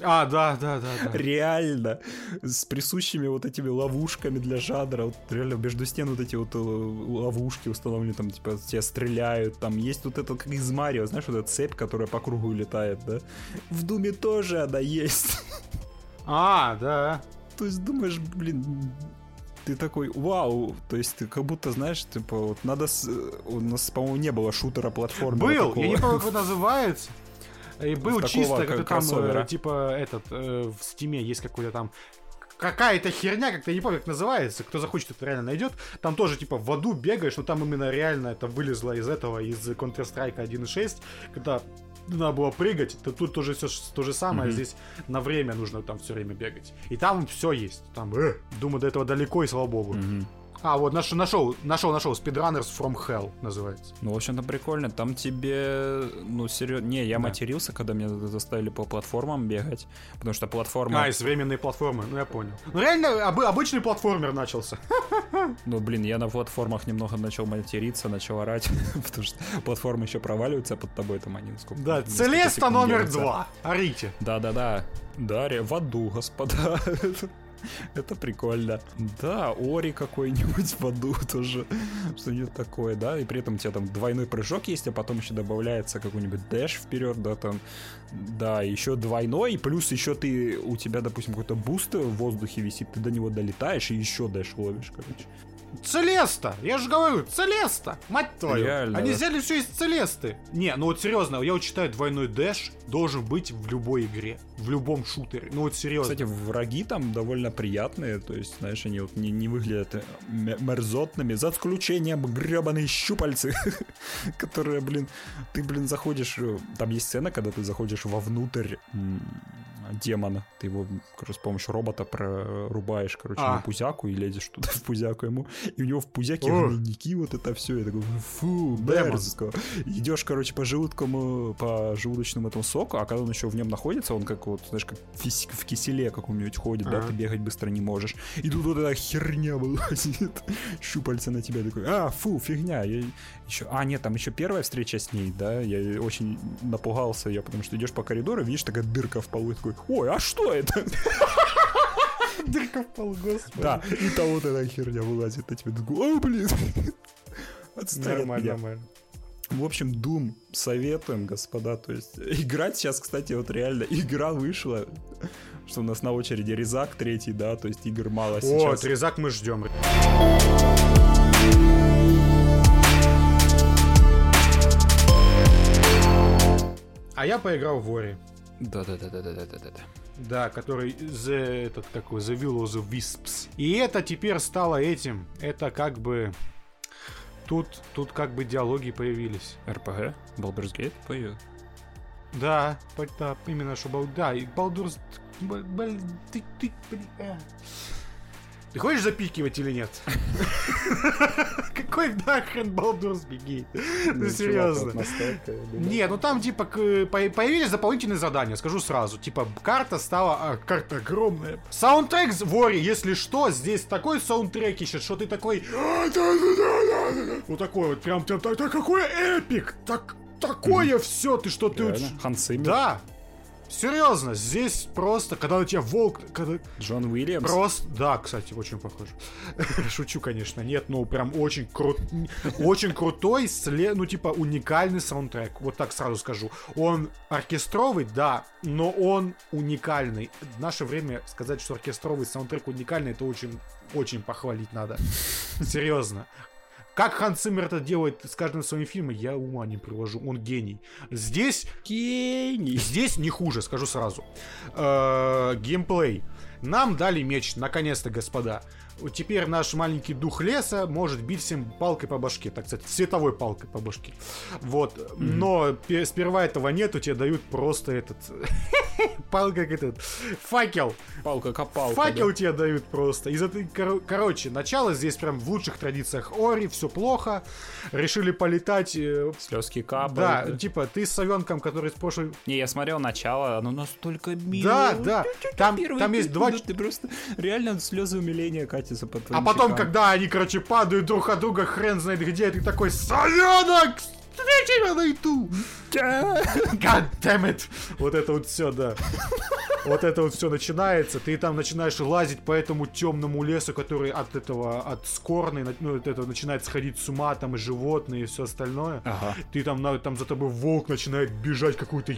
А, да, да, да, да. Реально. С присущими вот этими ловушками для жанра. Вот реально между стен вот эти вот э, ловушки установлены, там, типа, тебя стреляют. Там есть вот это, как из Марио, знаешь, вот эта цепь, которая по кругу летает, да? Да? В Думе тоже она есть. А, да. То есть думаешь, блин, ты такой, вау, то есть ты как будто, знаешь, типа, вот надо, с... у нас, по-моему, не было шутера платформы. Был, такого. я не помню, как называется. И был Такого чисто, как там, э, типа, этот, э, в стиме есть какой-то там какая-то херня, как-то я не помню, как называется. Кто захочет, это реально найдет. Там тоже, типа, в аду бегаешь, но там именно реально это вылезло из этого, из Counter-Strike 1.6, когда надо было прыгать, то тут тоже все то же самое, mm-hmm. здесь на время нужно там все время бегать. И там все есть. Там, э, думаю, до этого далеко, и слава богу. Mm-hmm. А, вот нашел, нашел, нашел, нашел. Speedrunners from Hell называется. Ну, в общем-то, прикольно. Там тебе, ну, серьезно... Не, я да. матерился, когда меня заставили по платформам бегать, потому что платформа... А, из временные платформы, ну, я понял. Ну, реально, об, обычный платформер начался. <laughs> Ну, блин, я на платформах немного начал материться, начал орать, <laughs> потому что платформы еще проваливаются под тобой, там они сколько... Да, Целеста номер два. Орите. Да-да-да. Дарья в аду, господа. <laughs> <laughs> Это прикольно. Да, Ори какой-нибудь в аду тоже. Что-нибудь такое, да? И при этом у тебя там двойной прыжок есть, а потом еще добавляется какой-нибудь dash вперед, да, там. Да, еще двойной, плюс еще ты, у тебя, допустим, какой-то boost в воздухе висит, ты до него долетаешь и еще dash ловишь, короче. Целеста! Я же говорю, Целеста! Мать твою! Реально, Они да. взяли все из Целесты. Не, ну вот серьезно, я вот считаю, двойной dash должен быть в любой игре. В любом шутере. Ну вот серьезно. Кстати, враги там довольно приятные. То есть, знаешь, они вот не, не выглядят э, мерзотными. За исключением гребаные щупальцы. <laughs> которые, блин, ты, блин, заходишь... Э, там есть сцена, когда ты заходишь вовнутрь демона. Ты его короче, с помощью робота прорубаешь, короче, а. на пузяку и лезешь туда <laughs> в пузяку ему. И у него в пузяке гнойники, вот это все. Я такой, фу, мерзко. Идешь, короче, по желудкому, по желудочному этому соку, а когда он еще в нем находится, он как вот, знаешь, как в киселе каком-нибудь ходит, да, ты бегать быстро не можешь. И тут вот эта херня вылазит, <laughs> щупальца на тебя такой, а, фу, фигня. Я еще, а, нет, там еще первая встреча с ней, да, я очень напугался, я потому что идешь по коридору, видишь, такая дырка в полу, и такой, ой, а что это? <laughs> Дырка в пол, господи. Да, и там вот эта херня вылазит на тебя. О, блин. <laughs> Нормально, нормально. В общем, Doom советуем, господа. То есть, <laughs> играть сейчас, кстати, вот реально, игра вышла, что у нас на очереди Резак третий, да, то есть игр мало сейчас. Вот, Резак мы ждем. А я поиграл в Вори. Да-да-да-да-да-да-да. Да, который The, этот какой, The Will of the Wisps. И это теперь стало этим. Это как бы... Тут, тут как бы диалоги появились. РПГ? Baldur's Gate появился? Да, да, именно что... Да, и Baldur's... Блин, ты, ты, блин... Ты хочешь запикивать или нет? <laughs> Какой нахрен Балдурс беги? Ну серьезно. Не, ну там типа появились дополнительные задания, скажу сразу. Типа карта стала, а, карта огромная. Саундтрек в Вори, если что, здесь такой саундтрек ищет, что ты такой... Вот такой вот, прям, прям, какой эпик! Так, такое все, ты что, ты... Ханс Да, Серьезно, здесь просто, когда у тебя волк... Когда... Джон Уильямс? Просто, да, кстати, очень похож. <laughs> Шучу, конечно, нет, но прям очень крут... очень крутой, след... ну, типа, уникальный саундтрек, вот так сразу скажу. Он оркестровый, да, но он уникальный. В наше время сказать, что оркестровый саундтрек уникальный, это очень, очень похвалить надо. Серьезно. Как Хан Циммер это делает с каждым своим фильмом, я ума не привожу. Он гений. Здесь... Гений. Здесь не хуже, скажу сразу. Э-э- геймплей. Нам дали меч, наконец-то, господа теперь наш маленький дух леса может бить всем палкой по башке, так сказать, световой палкой по башке. Вот. Mm-hmm. Но сперва этого нету, тебе дают просто этот... <laughs> Палка как этот... Факел. Палка-копалка. Факел да. тебе дают просто. Из этой... Кор- короче, начало здесь прям в лучших традициях Ори, все плохо. Решили полетать... Э, Слезки капают. Да, да, типа, ты с совенком, который с прошлой... Не, я смотрел начало, оно настолько мило. Да, да. Там, там есть два... Ты просто реально слезы умиления катятся по А потом, когда они, короче, падают друг от друга, хрен знает где, ты такой, Совенок, встречи меня на YouTube! God damn it! Вот это вот все, да. Вот это вот все начинается, ты там начинаешь лазить по этому темному лесу, который от этого, от скорной, ну, от этого начинает сходить с ума, там и животные, и все остальное. Ага. Ты там, на, там за тобой волк начинает бежать какой-то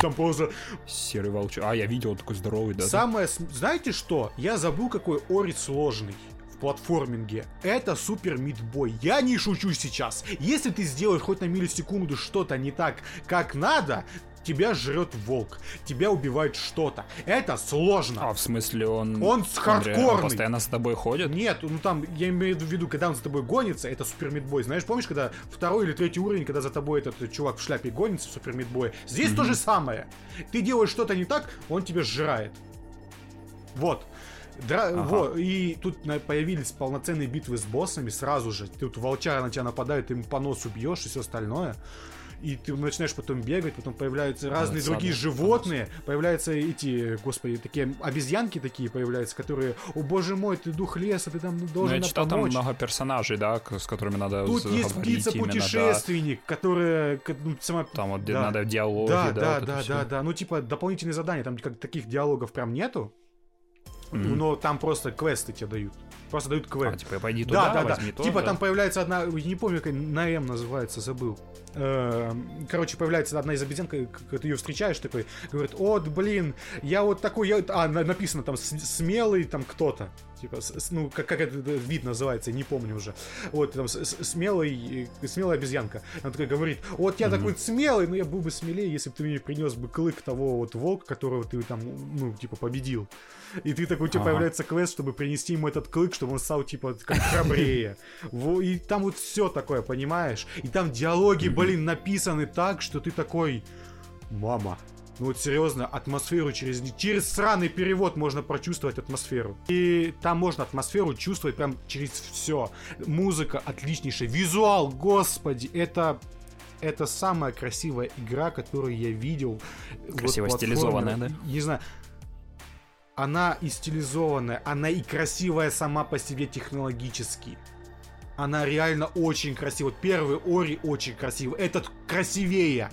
там просто... Серый волчок. А, я видел, он такой здоровый, да? Самое... Знаете что? Я забыл, какой Ори сложный платформинге. Это супер мидбой. Я не шучу сейчас. Если ты сделаешь хоть на миллисекунду что-то не так, как надо, тебя жрет волк, тебя убивает что-то. Это сложно. А, в смысле он... Он с хардкорный. Он постоянно с тобой ходит? Нет, ну там, я имею в виду, когда он за тобой гонится, это супер мидбой. Знаешь, помнишь, когда второй или третий уровень, когда за тобой этот чувак в шляпе гонится в супер мидбой? Здесь mm-hmm. то же самое. Ты делаешь что-то не так, он тебя сжирает. Вот. Дра... Ага. Вот, и тут появились полноценные битвы с боссами сразу же. Тут волчара на тебя нападают, ты ему по носу бьешь и все остальное и ты начинаешь потом бегать, потом появляются разные да, другие животные, конечно. появляются эти, господи, такие обезьянки такие появляются, которые, о боже мой, ты дух леса, ты там должен ну, я читал, помочь. там много персонажей, да, с которыми надо Тут есть птица-путешественник, да. которая, ну, сама... Там вот да. надо диалоги, да, да, да, да, да, да, ну, типа, дополнительные задания, там как таких диалогов прям нету, Mm-hmm. Но там просто квесты тебе дают. Просто дают квест. А, типа, пойди туда, да, да, да. То, типа да? там появляется одна, не помню, как на М называется, забыл. Эм, короче, появляется одна из обезьян, когда ты ее встречаешь, такой, говорит, вот, блин, я вот такой, я... а, написано там, смелый там кто-то, типа, ну, как, как этот вид называется, не помню уже. Вот, там, смелый, смелая обезьянка. Она такая говорит, вот я mm-hmm. такой смелый, но я был бы смелее, если бы ты мне принес бы клык того вот волка, которого ты там, ну, типа, победил. И ты такой, у тебя ага. появляется квест, чтобы принести ему этот клык, чтобы он стал, типа, как храбрее. И там вот все такое, понимаешь? И там диалоги, блин, написаны так, что ты такой... Мама, ну вот серьезно, атмосферу через... Через сраный перевод можно прочувствовать атмосферу. И там можно атмосферу чувствовать прям через все. Музыка отличнейшая. Визуал, господи, это это самая красивая игра, которую я видел. Красиво вот, стилизованная, да? Не знаю она и стилизованная, она и красивая сама по себе технологически. Она реально очень красивая. Первый Ори очень красивый. Этот красивее.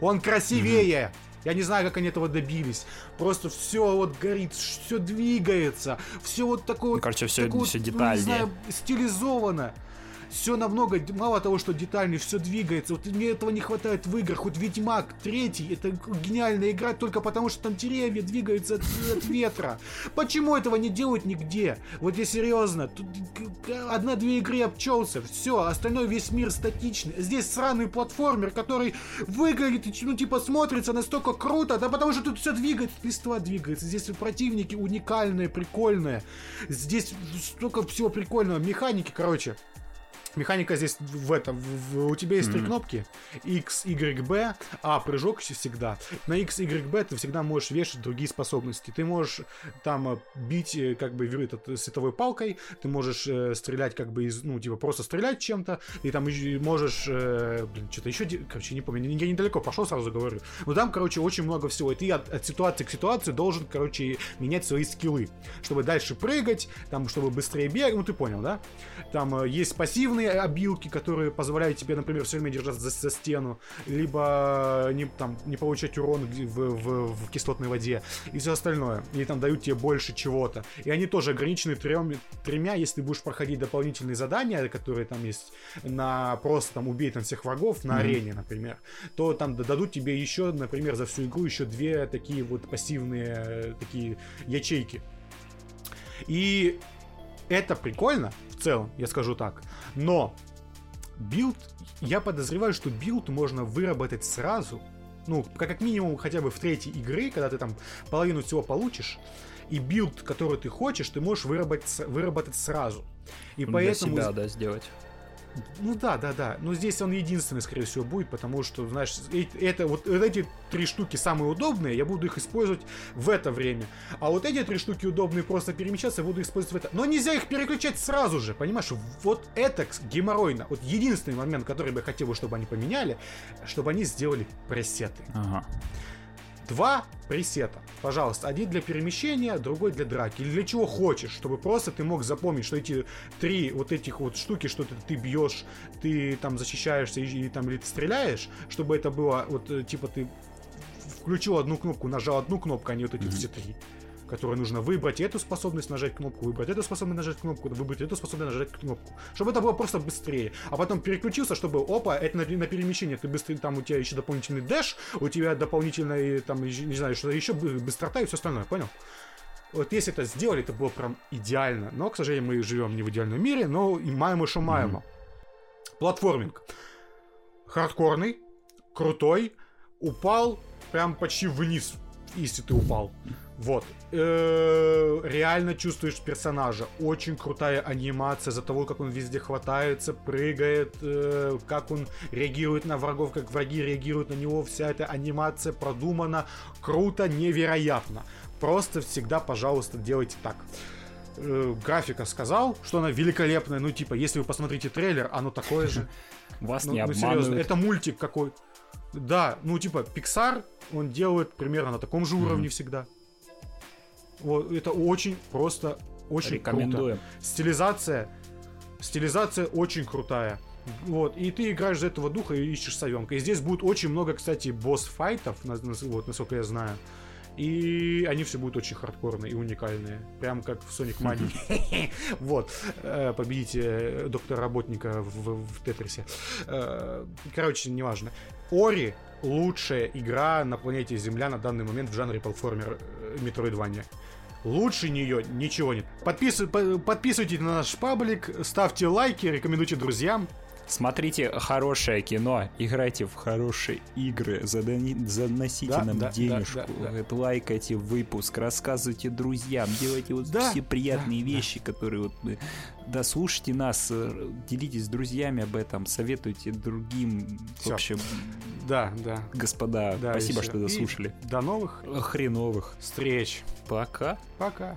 Он красивее. Mm-hmm. Я не знаю, как они этого добились. Просто все вот горит, все двигается, все вот такое вот. Короче, все, все детальнее. Ну, не знаю, стилизовано все намного, мало того, что детальнее, все двигается. Вот мне этого не хватает в играх. Вот Ведьмак третий, это гениальная игра только потому, что там деревья двигаются от, от ветра. Почему этого не делают нигде? Вот я серьезно, тут одна-две игры обчелся, все, остальной весь мир статичный. Здесь сраный платформер, который выглядит, ну типа смотрится настолько круто, да потому что тут все двигается, листва двигается. Здесь противники уникальные, прикольные. Здесь столько всего прикольного. Механики, короче. Механика здесь в этом. В, в, у тебя есть mm-hmm. три кнопки. X, Y, B. А, прыжок всегда. На X, Y, B ты всегда можешь вешать другие способности. Ты можешь там э, бить э, как бы этот, световой палкой. Ты можешь э, стрелять как бы из... Ну, типа просто стрелять чем-то. И там можешь... Э, блин, что-то еще... Короче, не помню. Я недалеко пошел, сразу говорю. Но там, короче, очень много всего. И ты от, от ситуации к ситуации должен, короче, менять свои скиллы. Чтобы дальше прыгать, там, чтобы быстрее бегать. Ну, ты понял, да? Там э, есть пассивные специальные обилки, которые позволяют тебе, например, все время держаться за, за стену, либо не, там, не получать урон в, в, в кислотной воде и все остальное. И там дают тебе больше чего-то. И они тоже ограничены трем, тремя, если будешь проходить дополнительные задания, которые там есть на просто там убей там всех врагов на mm-hmm. арене, например, то там дадут тебе еще, например, за всю игру еще две такие вот пассивные э, такие ячейки. И это прикольно в целом, я скажу так. Но build, я подозреваю, что build можно выработать сразу, ну, как минимум хотя бы в трети игры, когда ты там половину всего получишь, и build, который ты хочешь, ты можешь выработать, выработать сразу. И Для поэтому... себя, да, сделать. Ну да, да, да. Но здесь он единственный, скорее всего, будет, потому что, знаешь, это вот, вот эти три штуки самые удобные, я буду их использовать в это время. А вот эти три штуки удобные просто перемещаться, я буду использовать в это. Но нельзя их переключать сразу же, понимаешь? Вот это геморройно. Вот единственный момент, который бы я хотел, чтобы они поменяли, чтобы они сделали пресеты. Ага. Два пресета. Пожалуйста, один для перемещения, другой для драки. Или для чего хочешь, чтобы просто ты мог запомнить, что эти три вот этих вот штуки, что ты, ты бьешь, ты там защищаешься и, и там или ты стреляешь, чтобы это было вот э, типа ты включил одну кнопку, нажал одну кнопку, а не вот эти mm-hmm. все три которые нужно выбрать эту способность, нажать кнопку, выбрать эту способность, нажать кнопку, выбрать эту способность, нажать кнопку. Чтобы это было просто быстрее. А потом переключился, чтобы, опа, это на, на перемещение, ты быстрее, там у тебя еще дополнительный дэш, у тебя дополнительный, там, не знаю, что еще быстрота и все остальное, понял? Вот если это сделали, это было прям идеально. Но, к сожалению, мы живем не в идеальном мире, но и маемо шо маемо. Mm-hmm. Платформинг. Хардкорный, крутой, упал прям почти вниз, если ты упал. Вот. Э, реально чувствуешь персонажа. Очень крутая анимация за того, как он везде хватается, прыгает, э, как он реагирует на врагов, как враги реагируют на него. Вся эта анимация продумана. Круто, невероятно. Просто всегда, пожалуйста, делайте так э, графика сказал, что она великолепная. Ну, типа, если вы посмотрите трейлер, оно такое же. <laughs> Вас ну, не ну, серьезно, это мультик какой. Да, ну, типа, Pixar, он делает примерно на таком же уровне всегда. Вот, это очень просто, очень Рекомендуем. круто. Стилизация, стилизация очень крутая. Вот, и ты играешь за этого духа и ищешь совенка. И здесь будет очень много, кстати, босс-файтов, вот, насколько я знаю. И они все будут очень хардкорные и уникальные. Прям как в Sonic Mania. <laughs> Вот. Э, победите доктора работника в, в Тетрисе. Э, короче, неважно. Ори лучшая игра на планете Земля на данный момент в жанре платформер Metroidvania. Лучше нее ничего нет. Подпис... Подписывайтесь на наш паблик, ставьте лайки, рекомендуйте друзьям. Смотрите хорошее кино, играйте в хорошие игры, задани... заносите да, нам да, денежку, да, да, да. лайкайте выпуск, рассказывайте друзьям, делайте вот да, все приятные да, вещи, да. которые вот э, да, слушайте нас, э, делитесь с друзьями об этом, советуйте другим. Все. В общем, да, да. Господа, да, спасибо, что дослушали. И до новых хреновых встреч. Пока. Пока.